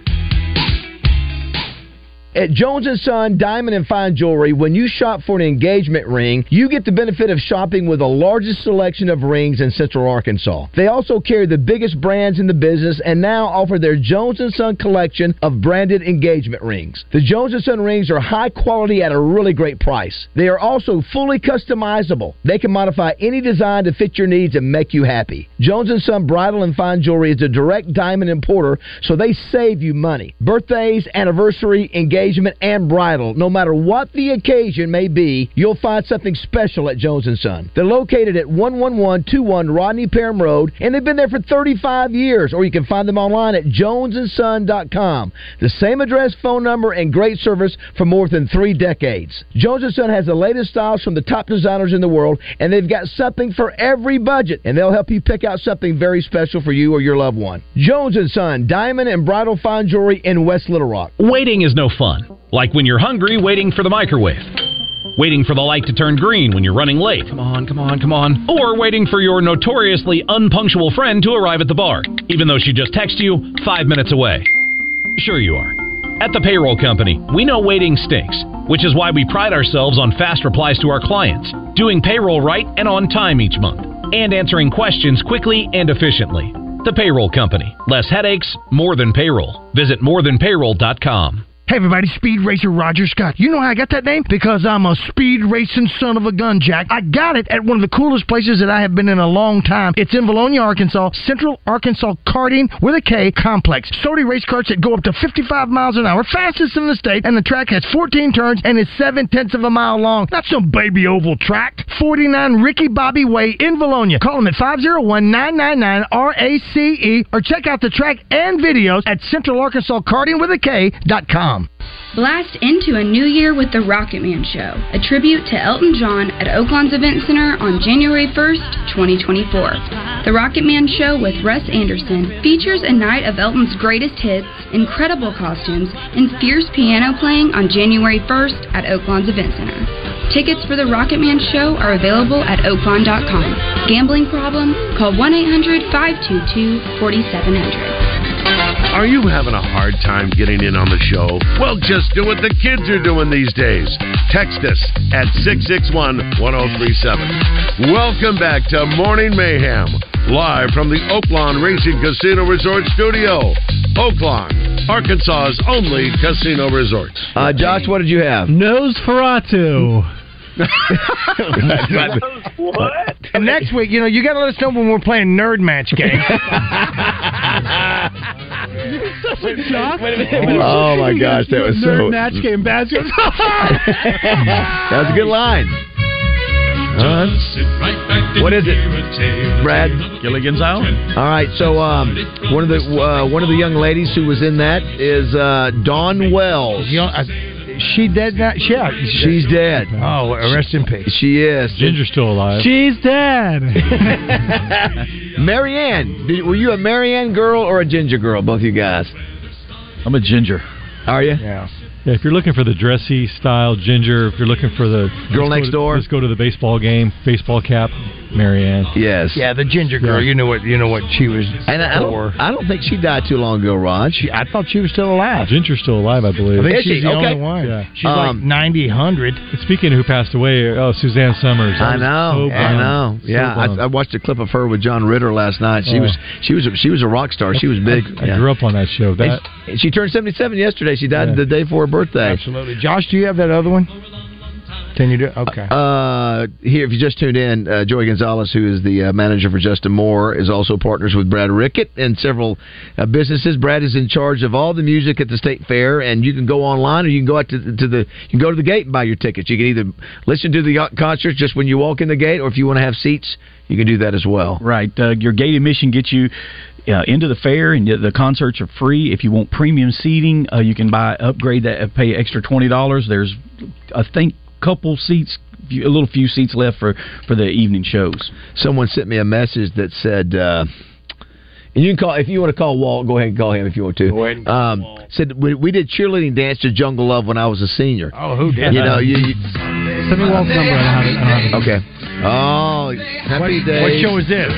S5: At Jones & Son Diamond and Fine Jewelry, when you shop for an engagement ring, you get the benefit of shopping with the largest selection of rings in Central Arkansas. They also carry the biggest brands in the business and now offer their Jones & Son collection of branded engagement rings. The Jones & Son rings are high quality at a really great price. They are also fully customizable. They can modify any design to fit your needs and make you happy. Jones & Son Bridal and Fine Jewelry is a direct diamond importer, so they save you money. Birthdays, anniversary, engagement, and bridal. No matter what the occasion may be, you'll find something special at Jones & Son. They're located at 11121 Rodney Parham Road, and they've been there for 35 years, or you can find them online at jonesandson.com. The same address, phone number, and great service for more than three decades. Jones & Son has the latest styles from the top designers in the world, and they've got something for every budget, and they'll help you pick out something very special for you or your loved one. Jones & Son, diamond and bridal fine jewelry in West Little Rock.
S13: Waiting is no fun. Like when you're hungry, waiting for the microwave. Waiting for the light to turn green when you're running late. Come on, come on, come on. Or waiting for your notoriously unpunctual friend to arrive at the bar, even though she just texted you five minutes away. Sure, you are. At the payroll company, we know waiting stinks, which is why we pride ourselves on fast replies to our clients, doing payroll right and on time each month, and answering questions quickly and efficiently. The payroll company. Less headaches, more than payroll. Visit morethanpayroll.com.
S6: Hey everybody, Speed Racer Roger Scott. You know how I got that name? Because I'm a speed racing son of a gun, Jack. I got it at one of the coolest places that I have been in a long time. It's in Vilonia, Arkansas, Central Arkansas Karting with a K complex. Sody race carts that go up to 55 miles an hour, fastest in the state, and the track has 14 turns and is 7 tenths of a mile long. Not some baby oval track. 49 Ricky Bobby Way in Vilonia. Call them at 501-999-RACE or check out the track and videos at Central Arkansas Karting with a K.com.
S14: Blast into a new year with the Rocket Man Show, a tribute to Elton John at Oaklawn's Event Center on January 1st, 2024. The Rocket Man Show with Russ Anderson features a night of Elton's greatest hits, incredible costumes, and fierce piano playing on January 1st at Oaklawn's Event Center. Tickets for the Rocket Man Show are available at oaklawn.com. Gambling problem? Call 1 800 522 4700.
S2: Are you having a hard time getting in on the show? Well, just do what the kids are doing these days. Text us at 661 1037. Welcome back to Morning Mayhem, live from the Oaklawn Racing Casino Resort Studio. Oaklawn, Arkansas's only casino resort.
S5: Uh, Josh, what did you have?
S9: Nosferatu.
S6: what? Next week, you know, you got to let us know when we're playing Nerd Match game.
S9: Such a jock.
S5: Oh my gosh, that was
S9: Nerd
S5: so.
S9: match game basketball.
S5: that was a good line. Uh, what is it, Brad?
S8: Gilligan's Island.
S5: All right, so um, one of the uh, one of the young ladies who was in that is uh, Dawn Wells.
S6: She dead now? Yeah,
S5: she's dead.
S6: Oh, rest in peace.
S5: She is.
S7: Ginger's still alive.
S9: She's dead.
S5: Mary Ann, did, were you a Mary Ann girl or a Ginger girl? Both you guys.
S8: I'm a ginger.
S5: Are you?
S6: Yeah.
S7: Yeah, if you're looking for the dressy style ginger, if you're looking for the
S5: Girl next
S7: to-
S5: door?
S7: let's go to the baseball game, baseball cap, Mary Ann.
S5: Yes.
S6: Yeah, the ginger girl.
S7: Yeah.
S6: You know what? You know what she was.
S5: And I
S6: for.
S5: don't, I don't think she died too long ago, Rod. She,
S6: I thought she was still alive.
S7: Ginger's still alive, I believe.
S6: I think
S5: Is
S6: she's
S5: she?
S6: the
S5: Okay.
S6: only one.
S7: Yeah.
S6: She's
S5: Um,
S6: like 90, 100.
S7: Speaking of who passed away, oh, Suzanne Somers.
S5: I
S7: was
S5: know,
S7: so
S5: I know.
S7: So
S5: yeah,
S7: bummed.
S5: I, I watched a clip of her with John Ritter last night. She
S7: Oh.
S5: was she was she was a rock star. She was big.
S7: I, I
S5: yeah.
S7: grew up on that show. That
S5: And she turned seventy seven yesterday. She died
S7: Yeah.
S5: the day before her birthday.
S6: Absolutely. Josh, do you have that other one? Can you do it? Okay.
S5: Uh, here, if you just tuned in, uh, Joey Gonzalez, who is the uh, manager for Justin Moore, is also partners with Brad Rickett and several uh, businesses. Brad is in charge of all the music at the state fair, and you can go online or you can go out to, to the you can go to the gate and buy your tickets. You can either listen to the concerts just when you walk in the gate, or if you want to have seats, you can do that as well.
S8: Right. Uh, your gate admission gets you uh, into the fair, and the concerts are free. If you want premium seating, uh, you can buy upgrade that, uh, pay extra twenty dollars. There's, I think, couple seats, a little few seats left for for the evening shows.
S5: Someone sent me a message that said. Uh, and you can call if you want to call Walt. Go ahead and call him if you want to.
S6: Go ahead and call
S5: um, said we, we did cheerleading dance to Jungle Love when I was a senior.
S6: Oh, who did?
S5: You know, you, you
S9: Send me Walt's number. I don't have it. I don't have it.
S5: okay. Oh, happy
S6: What,
S5: days.
S6: what show is this?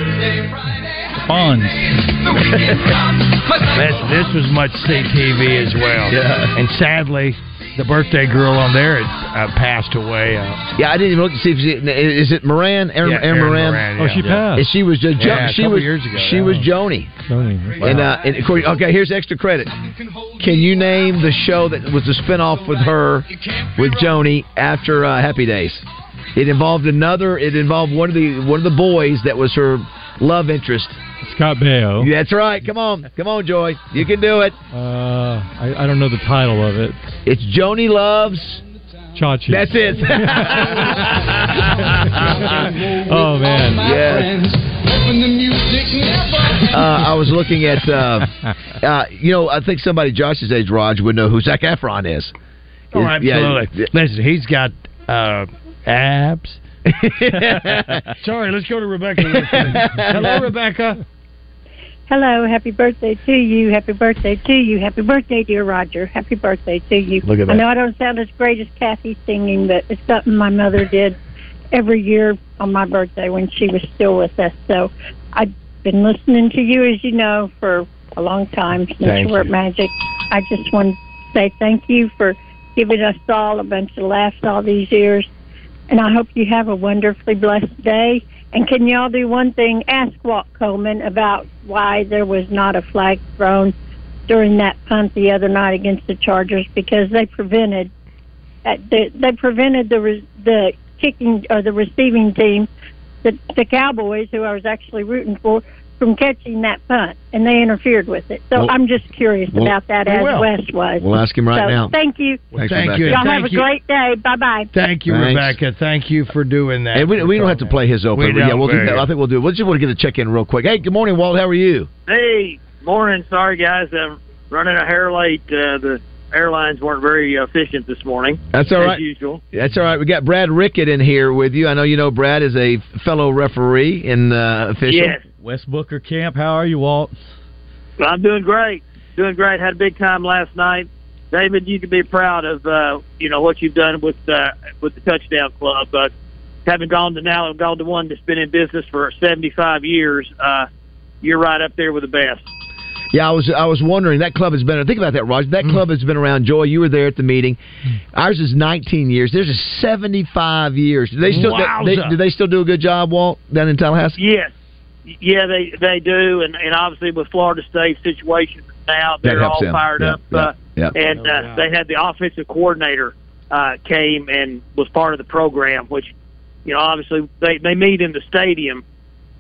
S8: Fonz.
S6: This, this was much CTV as well.
S5: Yeah.
S6: And sadly, the birthday girl on there had uh, passed away. Uh,
S5: Yeah, I didn't even look to see if she, is it Moran? Erin,
S6: Yeah,
S5: Erin
S6: Erin
S5: Moran.
S6: Moran, Oh, she yeah. passed.
S5: And she was uh, jo-
S6: Yeah, a
S5: she was
S6: years ago,
S5: she was Joanie.
S7: Joanie.
S5: And uh, and of course, okay, here's extra credit. Can you name the show that was the spinoff with her with Joanie after uh, Happy Days? It involved another. It involved one of the one of the boys that was her love interest.
S7: Scott Baio.
S5: That's right. Come on, come on, Joy. You can do it.
S7: Uh, I, I don't know the title of it.
S5: It's Joanie loves.
S7: Chachi.
S5: That's it.
S7: oh man.
S5: Yes. Uh, I was looking at, uh, uh, you know, I think somebody Josh's age, Raj, would know who Zac Efron is.
S6: Oh,
S5: Is- yeah,
S6: absolutely. Listen, he's got uh, abs. Sorry, let's go to Rebecca. Hello, Rebecca.
S15: Hello, happy birthday to you. Happy birthday to you. Happy birthday, dear Roger. Happy birthday to you.
S5: Look at that.
S15: I know I don't sound as great as Kathy singing, but it's something my mother did every year on my birthday when she was still with us. So I've been listening to you, as you know, for a long time since
S16: Thank
S15: you were at. Magic. I just want to say thank you for giving us all a bunch of laughs all these years. And I hope you have a wonderfully blessed day. And can y'all do one thing? Ask Walt Coleman about why there was not a flag thrown during that punt the other night against the Chargers because they prevented uh, they, prevented the the kicking or the receiving team, the the Cowboys, who I was actually rooting for, from catching that punt, and they interfered with it. So
S5: Well-
S15: I'm just curious
S5: well,
S15: about that, as
S5: will.
S15: Wes was.
S5: We'll ask him right
S15: So,
S5: now.
S15: Thank you.
S5: Thanks,
S6: Thank
S5: Rebecca.
S6: you.
S15: Y'all
S6: Thank
S15: have a great day. Bye bye.
S6: Thank you,
S5: Thanks.
S6: Rebecca. Thank you for doing that.
S5: And we, we don't have to play his open.
S6: We
S5: but yeah, we'll do that. I think we'll do it. We'll just want to get a check in real quick. Hey, good morning, Walt. How are you?
S16: Hey, morning. Sorry, guys. I'm running a hair late. Uh, the airlines weren't very efficient this morning.
S5: That's all
S16: as
S5: right.
S16: usual.
S5: That's all right. We got Brad Rickett in here with you. I know you know Brad is a fellow referee and uh, official.
S16: Yes.
S8: West Booker Camp. How are you, Walt?
S16: I'm doing great. Doing great. Had a big time last night. David, you can be proud of uh, you know what you've done with uh, with the touchdown club. But having gone to now and gone to one that's been in business for 75 years, uh, you're right up there with the best.
S5: Yeah, I was I was wondering that club has been. Around. Think about that, Roger.
S6: Mm.
S5: That club has been around. Joy, you were there at the meeting. Ours is 19 years. There's a 75 years. Do they still they,
S16: Wowza.
S5: do they still do a good job, Walt, down in Tallahassee?
S16: Yes, yeah, they they do, and and obviously with Florida State situation now, they're all
S5: them.
S16: fired
S5: Yeah,
S16: up.
S5: yeah,
S16: uh,
S5: yeah.
S16: And uh, they had the offensive coordinator uh, came and was part of the program, which you know obviously they they meet in the stadium.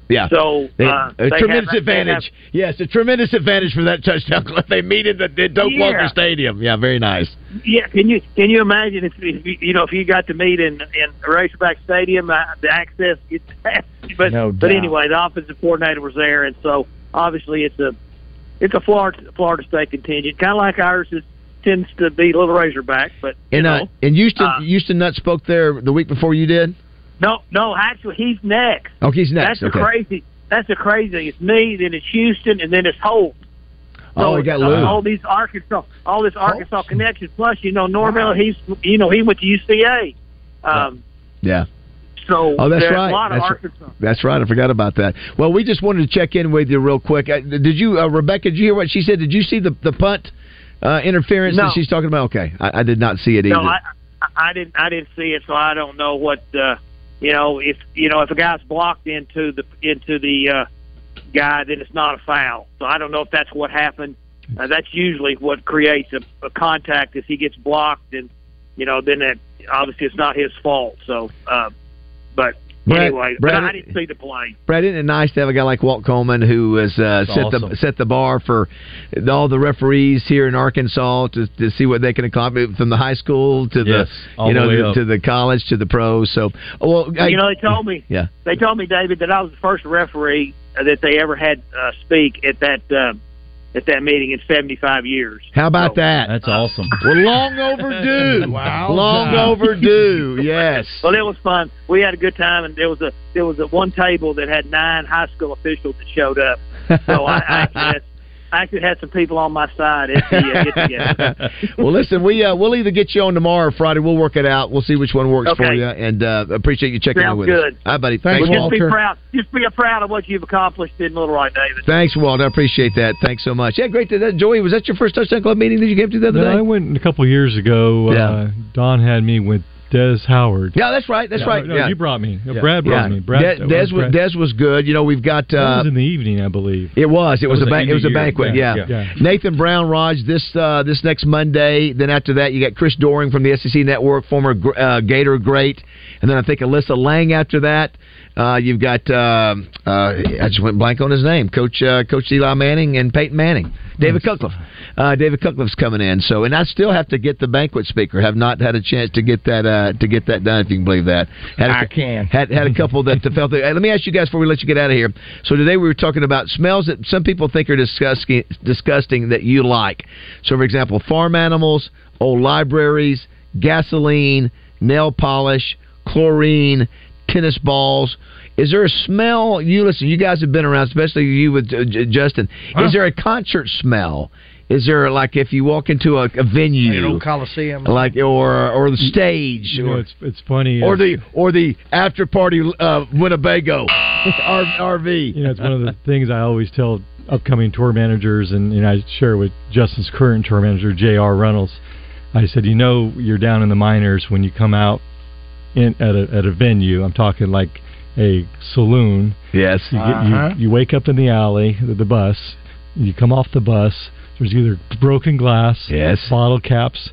S5: Yeah.
S16: So
S5: They-
S16: uh,
S5: a tremendous
S16: have-
S5: advantage. yes, a tremendous advantage for that touchdown club. They meet in the, the Doak
S16: Yeah.
S5: Walker Stadium. Yeah, very nice.
S16: yeah, can you can you imagine if, if you- know if you got to meet in in Razorback Stadium, uh, the access gets but
S6: No
S16: but anyway, the offensive coordinator was there, and so obviously it's a it's a Florida Florida State contingent, kind of like ours is tends to be a little Razorback, but you
S5: And
S16: know.
S5: uh, and Houston
S16: uh,
S5: Houston Nutt spoke there the week before you did.
S16: No, no, actually, he's next.
S5: Oh, he's next.
S16: That's
S5: okay.
S16: the crazy. That's the crazy. It's me, then it's Houston, and then it's Holt.
S5: Oh, we got
S16: uh,
S5: Lou.
S16: all these Arkansas, all this Arkansas connection. Plus, you know, Norvell. He's, you know, he went to UCA. Um,
S5: Yeah.
S16: so
S5: Oh, that's right.
S16: a lot of
S5: That's,
S16: Arkansas.
S5: that's right. I forgot about that. Well, we just wanted to check in with you real quick. Uh, Did you, uh, Rebecca? Did you hear what she said? Did you see the the punt uh, interference
S16: No.
S5: that she's talking about? Okay, I, I did not see it either.
S16: No, I, I I didn't. I didn't see it, so I don't know what. Uh, you know, if you know if a guy's blocked into the into the uh, guy, then it's not a foul. So I don't know if that's what happened. Uh, that's usually what creates a, a contact. If he gets blocked, and you know, then that obviously it's not his fault. So, uh, but
S5: Brad-
S16: anyway, but I didn't see the play.
S5: Brad, isn't it nice to have a guy like Walt Coleman who has uh, set the set the bar for all the referees here in Arkansas to, to see what they can accomplish from the high school to
S8: Yes,
S5: the you know the- to the college to the pros. So, well, I-
S16: you know, they told me
S5: yeah.
S16: they told me, David, that I was the first referee that they ever had uh, speak at that uh, at that meeting in 75 years.
S5: How about oh, that?
S8: That's awesome.
S5: Well, long overdue.
S16: Wow.
S5: Long overdue. Yes.
S16: Well, it was fun. We had a good time, and there was a there was a one table that had nine high school officials that showed up. So I, I guess I actually had some people on my side at the uh, get together.
S5: well, listen, we uh, we'll either get you on tomorrow or Friday. We'll work it out. We'll see which one works for you, and uh, appreciate you checking in with
S16: good.
S5: us. All right, buddy.
S16: Well,
S5: Thanks,
S16: just be proud. Just be proud of what you've accomplished in Little Rock, David.
S5: Thanks, Walter. I appreciate that. Thanks so much. Yeah, great. To, that, Joey, was that your first touchdown club meeting that you came to the other
S7: No,
S5: day?
S7: I went a couple years ago.
S5: Yeah.
S7: Uh, Don had me with Des Howard.
S5: Yeah, that's right. That's
S7: Yeah,
S5: right.
S7: no,
S5: yeah.
S7: you brought me.
S5: Yeah.
S7: Brad brought me. Brad,
S5: Des, Des was. Des was good. You know, we've got. Uh,
S7: was in the evening, I believe.
S5: It was. It was,
S7: was
S5: a ban- it was a banquet.
S7: Yeah.
S5: Nathan Brown, Raj, this uh, this next Monday. Then after that, you got Chris Doering from the SEC Network, former uh, Gator great, and then I think Alyssa Lang after that. Uh, you've got uh, uh, I just went blank on his name, Coach uh, Coach Eli Manning and Peyton Manning, David Cutcliffe. Uh, David Cutcliffe's coming in. So, and I still have to get the banquet speaker. Have not had a chance to get that uh, to get that done. If you can believe that. Had a-
S6: I can.
S5: Had had a couple that felt. That, hey, let me ask you guys before we let you get out of here. So today we were talking about smells that some people think are disgusting, disgusting that you like. So, for example, farm animals, old libraries, gasoline, nail polish, chlorine, tennis balls. Is there a smell? You listen. You guys have been around, especially you with uh, Justin.
S6: Huh?
S5: Is there a concert smell? Is there like if you walk into a, a venue,
S6: You know, Coliseum.
S5: like or or the stage,
S7: You know,
S5: or
S7: it's it's funny.
S5: or the or the after party uh, Winnebago R- RV.
S7: you know, it's one of the things I always tell upcoming tour managers, and, and I share with Justin's current tour manager, J.R. Reynolds. I said, you know, you're down in the minors when you come out in at a at a venue. I'm talking like a saloon.
S5: Yes.
S7: You, get,
S6: Uh-huh.
S7: you, you wake up in the alley, the, the bus. You come off the bus. There's either broken glass,
S5: Yes.
S7: bottle caps,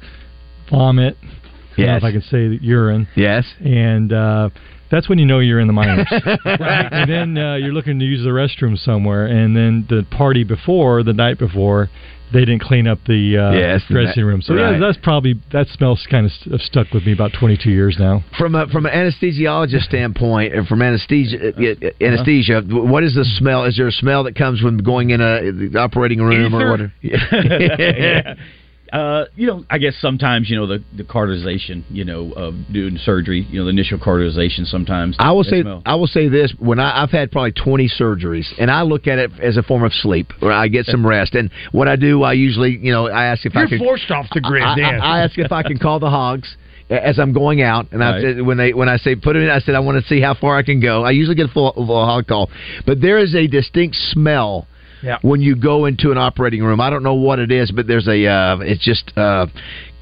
S7: vomit. I don't know
S5: Yes.
S7: if I can say that urine.
S5: Yes.
S7: And uh, that's when you know you're in the minors. right. And then uh, you're looking to use the restroom somewhere, and then the party before, the night before, they didn't clean up the uh,
S5: Yes,
S7: dressing
S5: that-
S7: room. So
S5: right.
S7: yeah, that's probably that smells kind of st- stuck with me about 22 years now.
S5: From a, from an anesthesiologist standpoint, and from anesthesia, uh, anesthesia, what is the smell? Is there a smell that comes when going in a the operating room or
S8: Ether.
S5: whatever?
S8: Uh, you know, I guess sometimes you know the the cauterization, you know, of doing surgery, you know, the initial cauterization. Sometimes
S5: I will say
S8: smell.
S5: I will say this: when I, I've had probably twenty surgeries, and I look at it as a form of sleep, where I get some rest. And what I do, I usually, you know, I ask if
S6: You're
S5: can.
S6: forced off the grid
S5: I,
S6: then.
S5: I, I ask if I can call the hogs as I'm going out, and I
S8: Right.
S5: said when they when I say put it in, I said I want to see how far I can go. I usually get a full, full hog call, but there is a distinct smell.
S6: Yeah.
S5: When you go into an operating room, I don't know what it is, but there's a uh, it's just uh,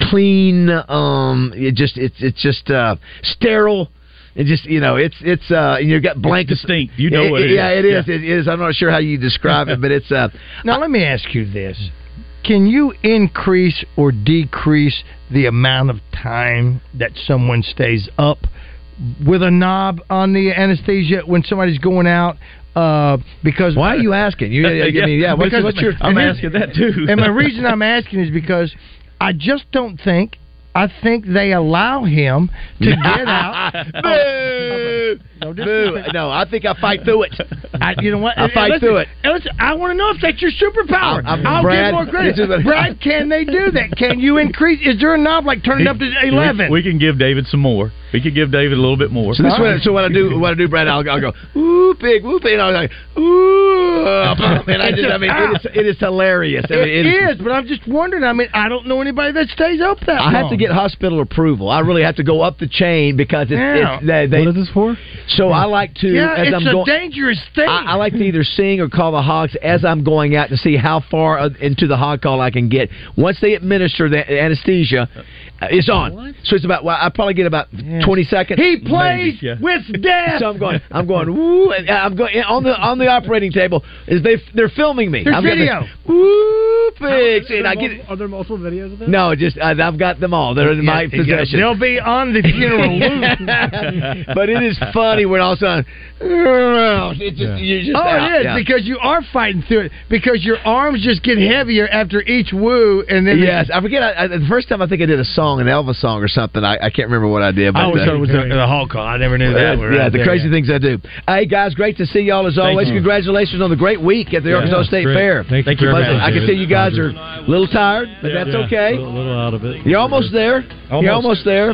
S5: clean. Um, it just it's it's just uh, sterile. It just you know it's it's uh and you've got blankets.
S8: distinct. You know what it
S5: yeah,
S8: is.
S5: it is.
S8: Yeah.
S5: It is. I'm not sure how you describe it, but it's uh
S6: Now let me ask you this: Can you increase or decrease the amount of time that someone stays up with a knob on the anesthesia when somebody's going out? Uh, because
S5: why are you asking? You, I mean, yeah. What's,
S6: Because-
S5: what's your?
S8: I'm asking that too.
S6: and my reason I'm asking is because I just don't think I think they allow him to get out.
S5: Boo!
S6: No,
S5: Boo! No, I think I fight through it.
S6: I, you know what?
S5: I fight
S6: Listen,
S5: through it.
S6: listen, I want to know if that's your superpower.
S5: I'm- I'm-
S6: I'll
S5: Brad,
S6: give more credit.
S5: this
S6: Brad, can they do that? Can you increase? Is there a knob like turn it up to eleven?
S8: We, can give David some more. We could give David a little bit more.
S5: So this what, so what I do what I do, Brad, I'll, I'll go ooh pig, ooh pig, and I was like ooh, and I just I mean it is it is hilarious. I mean,
S6: it is, but I'm just wondering. I mean, I don't know anybody that stays up that
S5: I have to get hospital approval. I really have to go up the chain because it's,
S6: Yeah.
S5: it's they, they,
S7: what is this for?
S5: So I like to
S6: Yeah,
S5: as
S6: it's
S5: I'm
S6: a
S5: going.
S6: dangerous thing.
S5: I, I like to either sing or call the hogs as I'm going out to see how far uh, into the hog call I can get. Once they administer the anesthesia, uh, it's on. So it's about. Well, I probably get about twenty seconds.
S6: he plays
S8: yeah.
S6: with death.
S5: So I'm going. I'm going. Woo! And I'm going on the on the operating table. Is they they're filming me?
S6: There's
S5: I'm
S6: video.
S5: Woo! Pigs. And I get.
S17: Are there multiple videos of that?
S5: No, just uh, I've got them all. They're in my
S6: Yeah, yeah,
S5: possession.
S6: They'll be on the funeral
S5: but it is funny when all of a sudden, it just, you're just
S6: oh,
S5: out.
S6: it is
S5: Yeah.
S6: because you are fighting through it because your arms just get heavier after each woo, and then
S5: Yes, I forget. I, I, the first time I think I did a song, an Elvis song or something. I, I can't remember what I did. But
S6: I always thought it was the, the Hall call. I never knew
S5: yeah,
S6: that. one
S5: yeah,
S6: right
S5: the
S6: there.
S5: crazy things I do. Hey guys, great to see y'all as always.
S7: you.
S5: Congratulations on the great week at the
S7: Yeah,
S5: Arkansas State
S7: great.
S5: Fair.
S7: Thank you
S8: Thank you
S7: very
S8: very
S7: much.
S5: I can see you guys are a little tired, but that's
S7: Yeah,
S5: okay.
S7: A little, little out of it.
S5: You're almost there. You're almost
S8: Almost.
S5: there.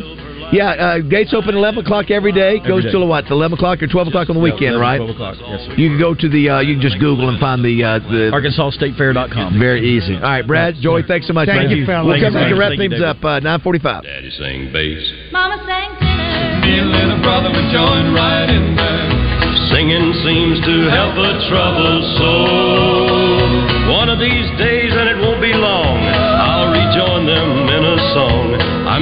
S5: Yeah, uh, gates open 11 o'clock every day.
S8: Every
S5: Goes
S8: day.
S5: till what? 11 o'clock or 12 o'clock on the
S8: Yeah,
S5: weekend,
S8: 11,
S5: right?
S8: 12 o'clock. Yes, sir.
S5: You can go to the. Uh, you can just Google and find the uh, the
S8: ArkansasStateFair.com.
S5: Very easy. All right, Brad, Joey, thanks so much.
S8: Thank
S5: man.
S8: you, fellas.
S5: We'll
S8: Thank
S5: come
S8: you,
S5: back and wrap
S8: Thank you,
S5: things up uh, 9:45.
S17: Daddy sang bass.
S18: Mama sang tenor.
S17: Me and little brother would join right in there. Singing seems to help a troubled soul. One of these days, and it won't be long,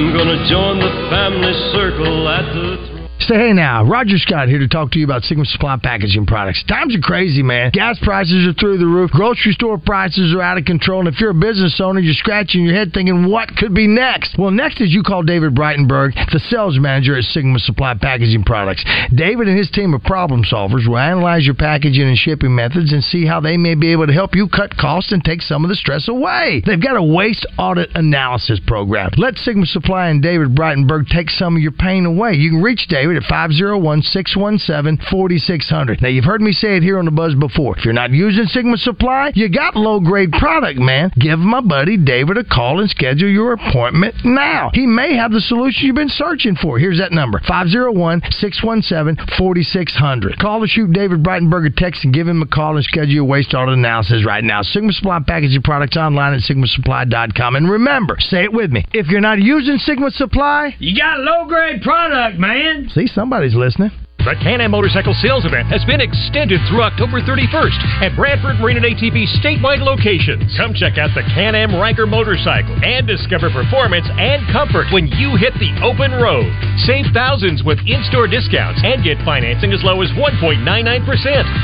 S17: I'm gonna join the family circle at the
S6: Say hey now, Roger Scott here to talk to you about Sigma Supply Packaging Products. Times are crazy, man. Gas prices are through the roof. Grocery store prices are out of control. And if you're a business owner, you're scratching your head thinking, what could be next? Well, next is you call David Breitenberg, the sales manager at Sigma Supply Packaging Products. David and his team of problem solvers will analyze your packaging and shipping methods and see how they may be able to help you cut costs and take some of the stress away. They've got a waste audit analysis program. Let Sigma Supply and David Breitenberg take some of your pain away. You can reach David at 501-617-4600. Now, you've heard me say it here on the Buzz before. If you're not using Sigma Supply, you got low-grade product, man. Give my buddy David a call and schedule your appointment now. He may have the solution you've been searching for. Here's that number, 501-617-4600. Call or shoot David Breitenberg a text and give him a call and schedule your waste audit analysis right now. Sigma Supply Packaging Products online at sigmasupply.com. And remember, say it with me. If you're not using Sigma Supply,
S10: You got low grade product, man.
S6: see, somebody's listening.
S19: The Can-Am Motorcycle Sales Event has been extended through October 31st at Bradford Marine and ATV statewide locations. Come check out the Can-Am Ryker motorcycle and discover performance and comfort when you hit the open road. Save thousands with in-store discounts and get financing as low as 1.99%.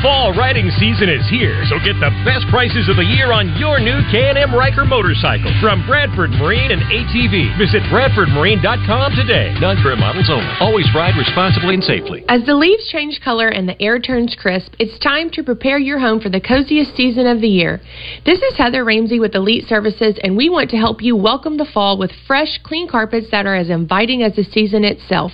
S19: Fall riding season is here, so get the best prices of the year on your new Can-Am Ryker motorcycle from Bradford Marine and ATV. Visit bradfordmarine.com today. Non-current models only. Always ride responsibly and safely.
S20: As the leaves change color and the air turns crisp, it's time to prepare your home for the coziest season of the year. This is Heather Ramsey with Elite Services, and we want to help you welcome the fall with fresh, clean carpets that are as inviting as the season itself.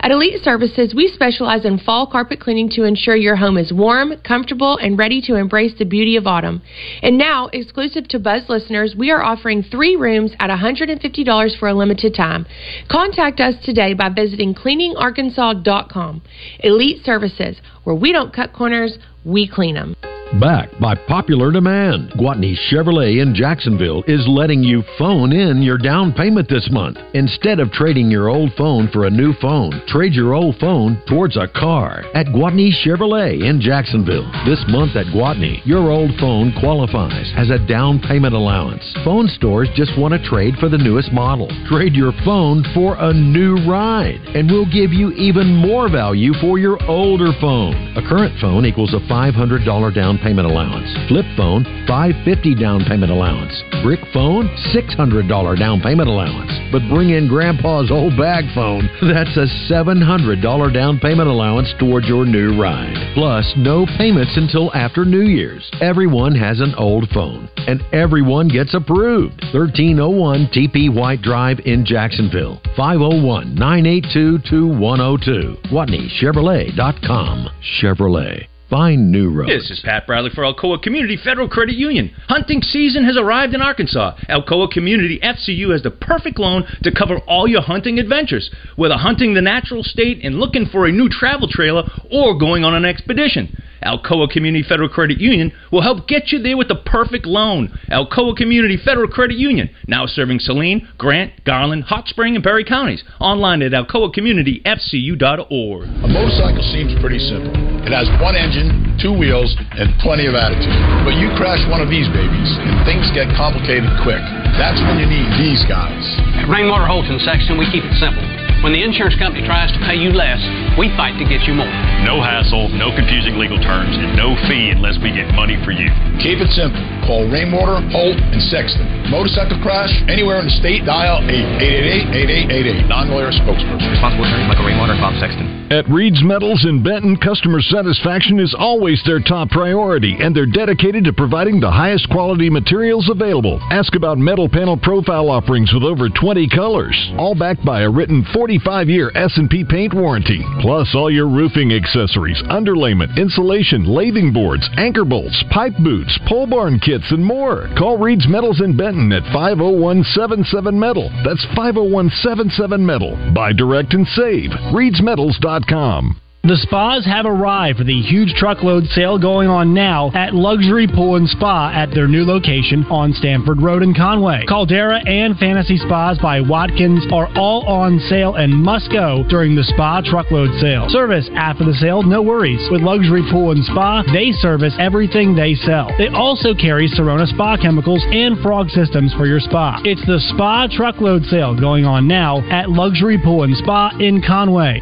S20: At Elite Services, we specialize in fall carpet cleaning to ensure your home is warm, comfortable, and ready to embrace the beauty of autumn. And now, exclusive to Buzz listeners, we are offering three rooms at $150 for a limited time. Contact us today by visiting cleaningarkansas.com. Elite Services, where we don't cut corners, we clean them.
S21: Backed by popular demand, Gwatney Chevrolet in Jacksonville is letting you phone in your down payment this month. Instead of trading your old phone for a new phone, trade your old phone towards a car at Gwatney Chevrolet in Jacksonville. This month at Gwatney, your old phone qualifies as a down payment allowance. Phone stores just want to trade for the newest model. Trade your phone for a new ride, and we'll give you even more value for your older phone. A current phone equals a $500 down payment allowance. Flip phone, 550 down payment allowance. Brick phone, $600 down payment allowance. But bring in Grandpa's old bag phone, that's a $700 down payment allowance towards your new ride. Plus, no payments until after New Year's. Everyone has an old phone, and everyone gets approved. 1301 TP White Drive in Jacksonville. 501 982 2102. GwatneyChevrolet.com. Chevrolet. Find new roads.
S22: This is Pat Bradley for Alcoa Community Federal Credit Union. Hunting season has arrived in Arkansas. Alcoa Community FCU has the perfect loan to cover all your hunting adventures, whether hunting the natural state and looking for a new travel trailer or going on an expedition. Alcoa Community Federal Credit Union will help get you there with the perfect loan. Alcoa Community Federal Credit Union, now serving Saline, Grant, Garland, Hot Spring, and Perry counties. Online at alcoacommunityfcu.org.
S23: A motorcycle seems pretty simple. It has one engine, two wheels, and plenty of attitude. But you crash one of these babies, and things get complicated quick. That's when you need these guys.
S24: At Rainwater Holt and Sexton, we keep it simple. When the insurance company tries to pay you less, we fight to get you more.
S25: No hassle, no confusing legal terms, and no fee unless we get money for you.
S23: Keep it simple. Call Rainwater, Holt, and Sexton. Motorcycle crash anywhere in the state, dial 888-8888. Non-lawyer spokesperson.
S26: Responsible attorney Michael Rainwater, Bob Sexton.
S27: At Reed's Metals in Benton, customer satisfaction is always their top priority, and they're dedicated to providing the highest quality materials available. Ask about metal panel profile offerings with over 20 colors, all backed by a written 40 25-year S&P paint warranty, plus all your roofing accessories, underlayment, insulation, lathing boards, anchor bolts, pipe boots, pole barn kits, and more. Call Reed's Metals in Benton at 50177 Metal. That's 50177 Metal. Buy direct and save. Reed'sMetals.com.
S28: The spas have arrived for the huge truckload sale going on now at Luxury Pool and Spa at their new location on Stanford Road in Conway. Caldera and Fantasy Spas by Watkins are all on sale and must go during the spa truckload sale. Service after the sale, no worries. With Luxury Pool and Spa, they service everything they sell. They also carry Serona Spa chemicals and frog systems for your spa. It's the spa truckload sale going on now at Luxury Pool and Spa in Conway.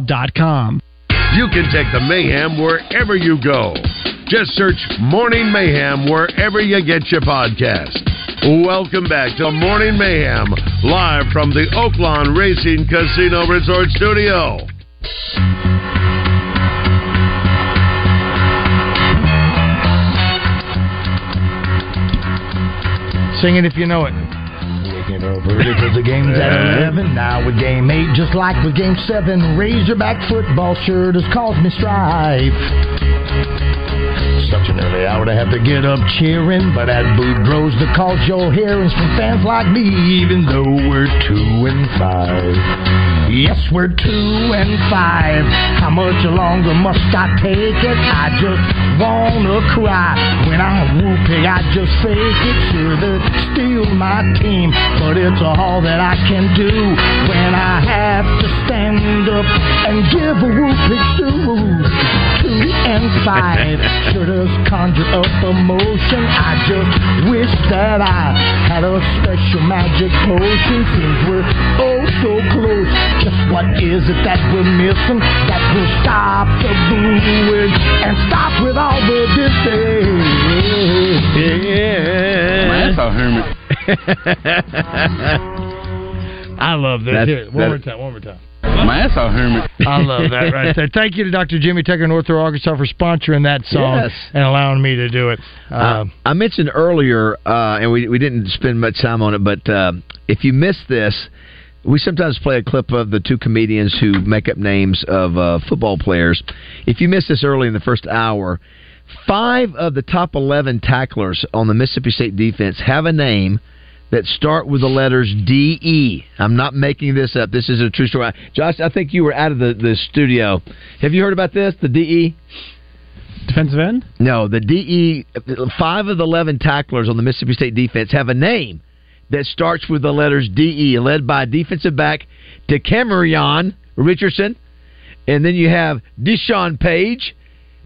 S28: LuxuryPoolArkansas.com.
S2: You can take the mayhem wherever you go. Just search Morning Mayhem wherever you get your podcast. Welcome back to Morning Mayhem, live from the Oaklawn Racing Casino Resort Studio.
S29: Sing it if you know it.
S6: Waking up early because the game's at 11. Now with game 8, just like with game 7. Razorback football sure does cause me strife. Such an early hour to have to get up cheering, but at Boudreaux's the calls you're hearing's from fans like me, even though we're 2 and 5. Yes, we're 2 and 5. How much longer must I take it? I just wanna cry. When I'm whooping, I just fake it. Sure, they're my team, but it's all that I can do when I have to stand up and give a whooping to two and five. Sure does conjure up emotion. I just wish that I had a special magic potion. Seems we're oh so close. Just what is it that we're missing that will stop the booing and stop with all the dissing?
S4: That's a hermit.
S29: I love this.
S4: That's-
S29: Here, one
S4: that-
S29: more time. One more time.
S4: Man, that's a hermit.
S29: I love that right there. Thank you to Dr. Jimmy Tucker, Northern Arkansas, for sponsoring that song
S5: Yes.
S29: and allowing me to do it.
S5: Uh,
S29: Uh,
S5: I mentioned earlier, uh, and we we didn't spend much time on it, but uh, if you missed this, we sometimes play a clip of the two comedians who make up names of uh, football players. If you missed this early in the first hour, five of the top eleven tacklers on the Mississippi State defense have a name that start with the letters D E. I'm not making this up. This is a true story. Josh, I think you were out of the, the studio. Have you heard about this? The D E.
S30: Defensive end?
S5: No, the DE five of the eleven tacklers on the Mississippi State defense have a name that starts with the letters DE, led by defensive back DeCamerion Richardson, and then you have Deshaun Page,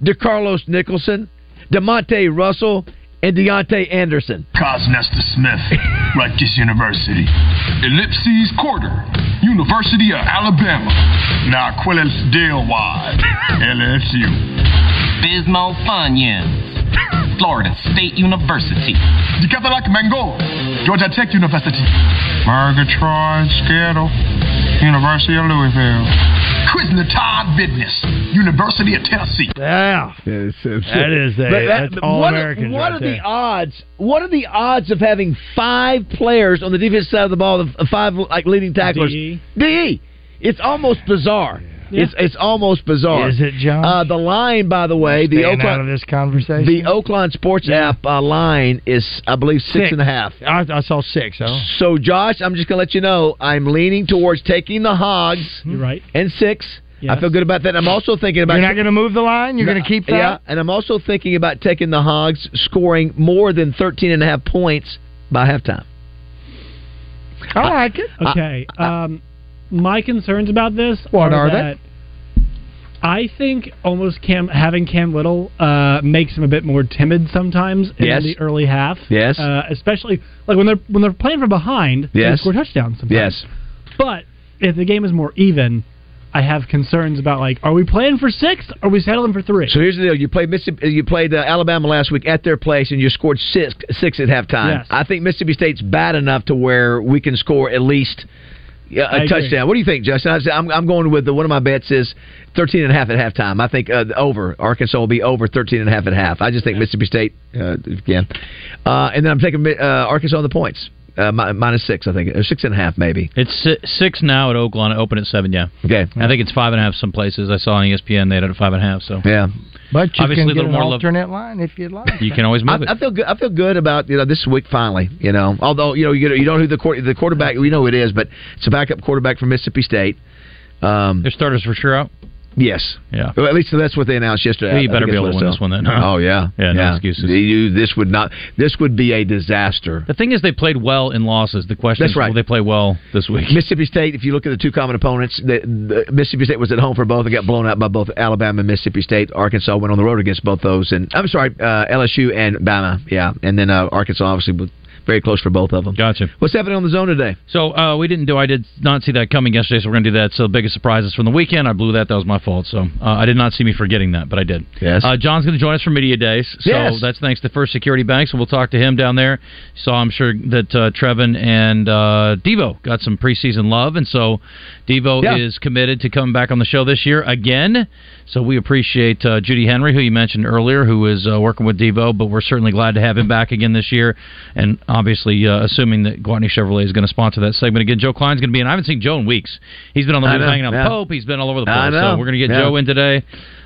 S5: DeCarlos Nicholson, Demonte Russell, and Deontay Anderson.
S31: Cosnesta Smith, Rutgers University. Ellipses Quarter, University of Alabama. Now Quillis Del Wide, LSU.
S32: Bismo Funyuns, Florida State University.
S31: Decathlon Mango, Georgia Tech University. Murgatroyd Skittle, University of Louisville. Quizna Todd Business, University of Tennessee.
S29: Yeah. That is a-
S5: But that-
S29: that's
S5: but
S29: all
S5: what,
S29: Americans
S5: What
S29: right
S5: are
S29: there.
S5: the odds? What are the odds of having five players on the defense side of the ball, the five like leading tacklers?
S29: DE.
S5: DE. It's almost bizarre.
S29: Yeah.
S5: It's it's almost bizarre.
S29: Is it, John?
S5: Uh, the line, by the way, the
S29: Staying out
S5: Oaklawn
S29: of this conversation.
S5: the Oaklawn Sports app uh, line is, I believe, six
S29: Six.
S5: and a half.
S29: I, I saw six. Huh?
S5: So, Josh, I'm just going to let you know I'm leaning towards taking the Hogs.
S30: You're right.
S5: And six. I feel good about that. I'm also thinking about
S29: You're not going to move the line. You're going to keep that.
S5: Yeah, and I'm also thinking about taking the Hogs scoring more than 13 and a half points by halftime.
S29: I like it.
S30: Okay. um, my concerns about this
S29: What are
S30: that I think almost Cam having Cam Little uh, makes him a bit more timid sometimes in the early half.
S5: Yes.
S30: Uh, especially like when they're when they're playing from behind, they
S5: Yes.
S30: score touchdowns sometimes.
S5: Yes.
S30: But if the game is more even, I have concerns about like, are we playing for six? Or are we settling for three?
S5: So here's the deal: you played Mississippi, you played uh, Alabama last week at their place, and you scored six six at halftime.
S30: Yes.
S5: I think Mississippi State's bad enough to where we can score at least yeah,
S30: I
S5: a
S30: agree.
S5: touchdown. What do you think, Justin? I- I'm, I'm going with the, one of my bets is 13 and a half at halftime. I think uh, over Arkansas will be over 13 and a half at half. I just think Mississippi State uh, again, uh, and then I'm taking uh, Arkansas on the points. Uh, minus six, I think, or six and a half, maybe.
S33: It's six now at Oaklawn. Open at seven. Yeah.
S5: Okay.
S33: I think it's five and a half some places. I saw on ESPN they had it at five and a half. So
S5: yeah.
S6: But you
S33: Obviously,
S6: can
S33: a
S6: get
S33: little
S6: an
S33: more love-
S6: alternate line if you'd like.
S33: You can always move
S5: I,
S33: it.
S5: I feel good. I feel good about you know this week finally. You know, although you know you, you don't know who the quar- the quarterback. We know who it is, but it's a backup quarterback from Mississippi State. Um,
S33: Their starters for sure out.
S5: Yes.
S33: Yeah.
S5: Well, at least that's what they announced yesterday.
S33: Well, you better be able to win this one then, huh?
S5: Oh yeah.
S33: Yeah, no excuses.
S5: You, this would not. This would be a disaster.
S33: The thing is, they played well in losses. The question
S5: That's
S33: is,
S5: right.
S33: will they play well this week?
S5: Mississippi State. If you look at the two common opponents, the, the Mississippi State was at home for both and got blown out by both Alabama and Mississippi State. Arkansas went on the road against both those, and I'm sorry, uh, LSU and Bama. Yeah, and then uh, Arkansas obviously very close for both of them.
S33: Gotcha.
S5: What's happening on the zone today?
S33: So uh, we didn't do. I did not see that coming yesterday, so we're going to do that. So the biggest surprises from the weekend. I blew that. That was my fault. So uh, I did not see me forgetting that, but I did.
S5: Yes.
S33: Uh, John's going to join us for media days. So
S5: Yes.
S33: that's thanks to First Security Bank. So we'll talk to him down there. So I'm sure that uh, Trevin and uh, Devo got some preseason love, and so Devo
S5: Yeah.
S33: is committed to coming back on the show this year again. So we appreciate uh, Judy Henry, who you mentioned earlier, who is uh, working with Devo, but we're certainly glad to have him back again this year. And obviously, uh, assuming that Gwatney Chevrolet is going to sponsor that segment again, Joe Klein's going to be in. I haven't seen Joe in weeks. He's been on the move hanging out
S5: yeah.
S33: Pope. He's been all over the place. So we're going to get
S5: yeah.
S33: Joe in today.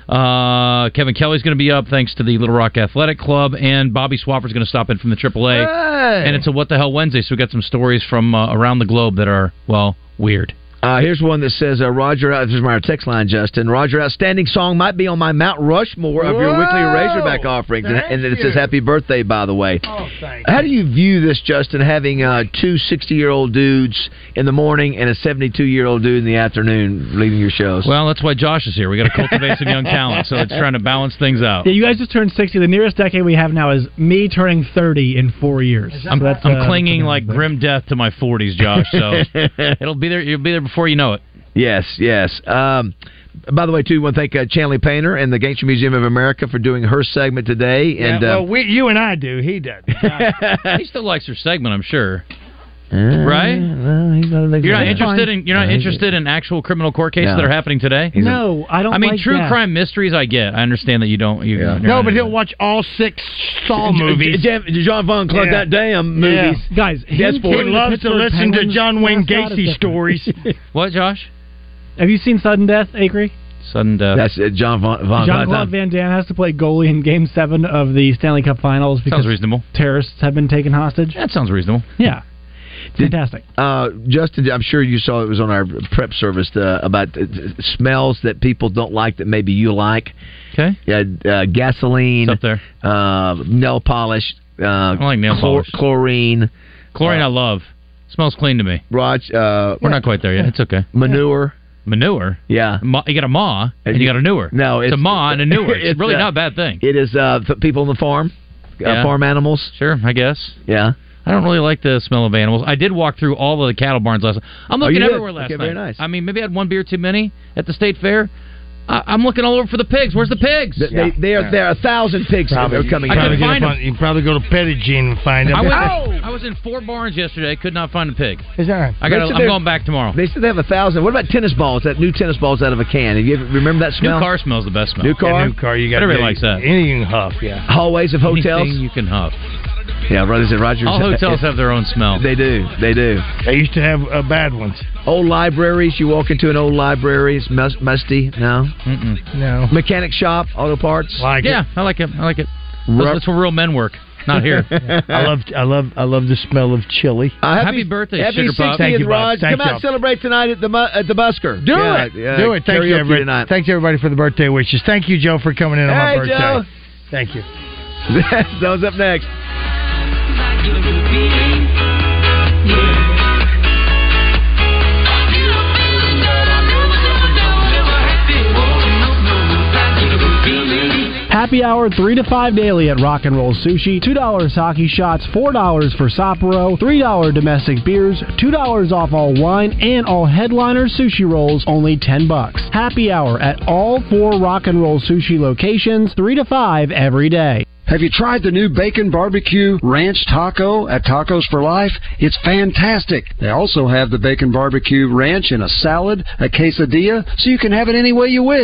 S33: Uh, Kevin Kelly's going to be up thanks to the Little Rock Athletic Club, and Bobby Swapper's going to stop in from the AAA.
S5: Hey.
S33: And it's a What the Hell Wednesday, so we got some stories from uh, around the globe that are well weird.
S5: Uh, here's one that says, uh, Roger, uh, this is my text line, Justin. Roger, outstanding song might be on my Mount Rushmore of your weekly Razorback offerings. And,
S6: Thank
S5: and it says, happy birthday, by the way.
S6: Oh, thank
S5: How do you view this, Justin, having uh, two 60 year old dudes in the morning and a 72 year old dude in the afternoon leading your shows?
S33: Well, that's why Josh is here. We got to cultivate some young talent, so it's trying to balance things out.
S34: Yeah, you guys just turned 60. The nearest decade we have now is me turning 30 in four years.
S33: I'm,
S34: So that's,
S33: I'm
S34: uh,
S33: clinging
S34: that's
S33: like grim death to my 40s, Josh. So it'll be there. You'll be there before you know it.
S5: Yes, yes. Um, by the way, too, I want to thank uh, Chanley Painter and the Gangster Museum of America for doing her segment today. And
S6: yeah,
S5: uh,
S6: well, we, you and I do. He does.
S33: he still likes her segment, I'm sure.
S5: Uh,
S33: Right?
S5: well, he's not a big
S33: You're not
S5: fan.
S33: interested in you're not
S5: No,
S33: interested in actual criminal court cases
S5: No.
S33: that are happening today.
S5: He's a-
S34: No, I don't
S33: I mean,
S34: like
S33: true
S34: that.
S33: crime mysteries. I get. I understand that you don't. You, you're
S6: No,
S33: not
S6: but
S33: into
S6: he'll watch all six Saw
S5: J-
S6: movies.
S5: J- John Von Clark,
S6: Yeah.
S5: that damn
S6: Yeah.
S5: movies.
S34: Guys, him
S6: He
S34: killing the
S6: loves to
S34: Pittsburgh
S6: listen to
S34: Penguins
S6: John Wayne
S34: mascot is
S6: Gacy
S34: different.
S6: stories.
S33: What, Josh?
S34: Have you seen Sudden Death, Acre?
S33: Sudden death.
S5: That's uh, John Von, Von
S34: Jean Claude Van Damme has to play goalie in Game Seven of the Stanley Cup Finals because
S33: Sounds reasonable.
S34: terrorists have been taken hostage.
S33: That sounds reasonable.
S34: Yeah,
S5: Did-
S34: fantastic.
S5: Uh, Justin, I'm sure you saw it was on our prep service uh, about smells that people don't like that maybe you like.
S33: Okay.
S5: Yeah, uh, gasoline,
S33: It's up there.
S5: uh, nail polish, uh, I
S33: like nail polish.
S5: chlorine,
S33: Chlorine,
S5: Uh,
S33: I love. Smells clean to me.
S5: Uh,
S33: We're not quite there yet. It's okay.
S5: manure.
S33: Manure.
S5: Yeah.
S33: You got a maw and you got a newer.
S5: No,
S33: it's, a
S5: it's-
S33: maw and a newer. It's,
S5: it's,
S33: really not a bad thing.
S5: It is uh, people on the farm, uh,
S33: Yeah.
S5: farm animals.
S33: Sure, I guess.
S5: Yeah.
S33: I don't really like the smell of animals. I did walk through all of the cattle barns last night. I'm
S5: Oh,
S33: looking
S5: did?
S33: everywhere last
S5: Okay,
S33: night.
S5: very nice.
S33: I mean, maybe I had one beer too many at the state fair. I, I'm looking all over for the pigs. Where's the pigs?
S5: Th- They, they are there are a thousand pigs that are coming.
S33: I
S5: in.
S33: couldn't
S6: Probably
S33: find
S6: get up
S33: them.
S6: on- you can probably go to Pettigene and find them.
S33: I was, I was in four barns yesterday. Could not find a pig.
S6: Is that right?
S33: I
S5: They
S33: got.
S5: said
S33: I'm going back tomorrow.
S5: They said they have a thousand. What about tennis balls? That new tennis balls out of a can. Have you ever, remember that smell?
S33: New car smells the best smell.
S5: New car?
S6: Yeah, new car. You got
S33: Everybody likes that.
S6: Anything you can huff, yeah.
S5: Hallways of hotels.
S33: Anything you can huff.
S5: Yeah, brothers and Rogers.
S33: All hotels have their own smell.
S5: They do. They do.
S6: They used to have uh, bad ones.
S5: Old libraries. You walk into an old library. It's mus- musty. No.
S33: Mm-mm.
S6: No.
S5: Mechanic shop. Auto parts.
S6: Like
S33: Yeah, I like it. I like it.
S5: Rub-
S33: That's, that's where real men work. Not here.
S6: I love I love I love the smell of chili.
S5: Uh,
S33: Happy birthday,
S5: happy
S33: Sugar Pop.
S5: 60th,
S6: Thank you, Bob.
S5: Come out and celebrate tonight at the at the Busker.
S6: Do
S5: Yeah,
S6: it.
S5: yeah,
S6: Do it. Thank you,
S5: karaoke
S6: everybody.
S5: tonight.
S6: Thanks everybody for the birthday wishes. Thank you, Joe, for coming in on my birthday.
S5: Joe.
S6: Thank you.
S5: Zone's up next.
S28: Happy hour 3 to 5 daily at Rock and Roll Sushi. $2 hockey shots, $4 for Sapporo, $3 domestic beers, $2 off all wine, and all headliner sushi rolls, only 10 bucks. Happy hour at all four Rock and Roll Sushi locations, 3 to 5 every day.
S35: Have you tried the new bacon barbecue ranch taco at Tacos for Life? It's fantastic. They also have the bacon barbecue ranch in a salad, a quesadilla, so you can have it any way you wish.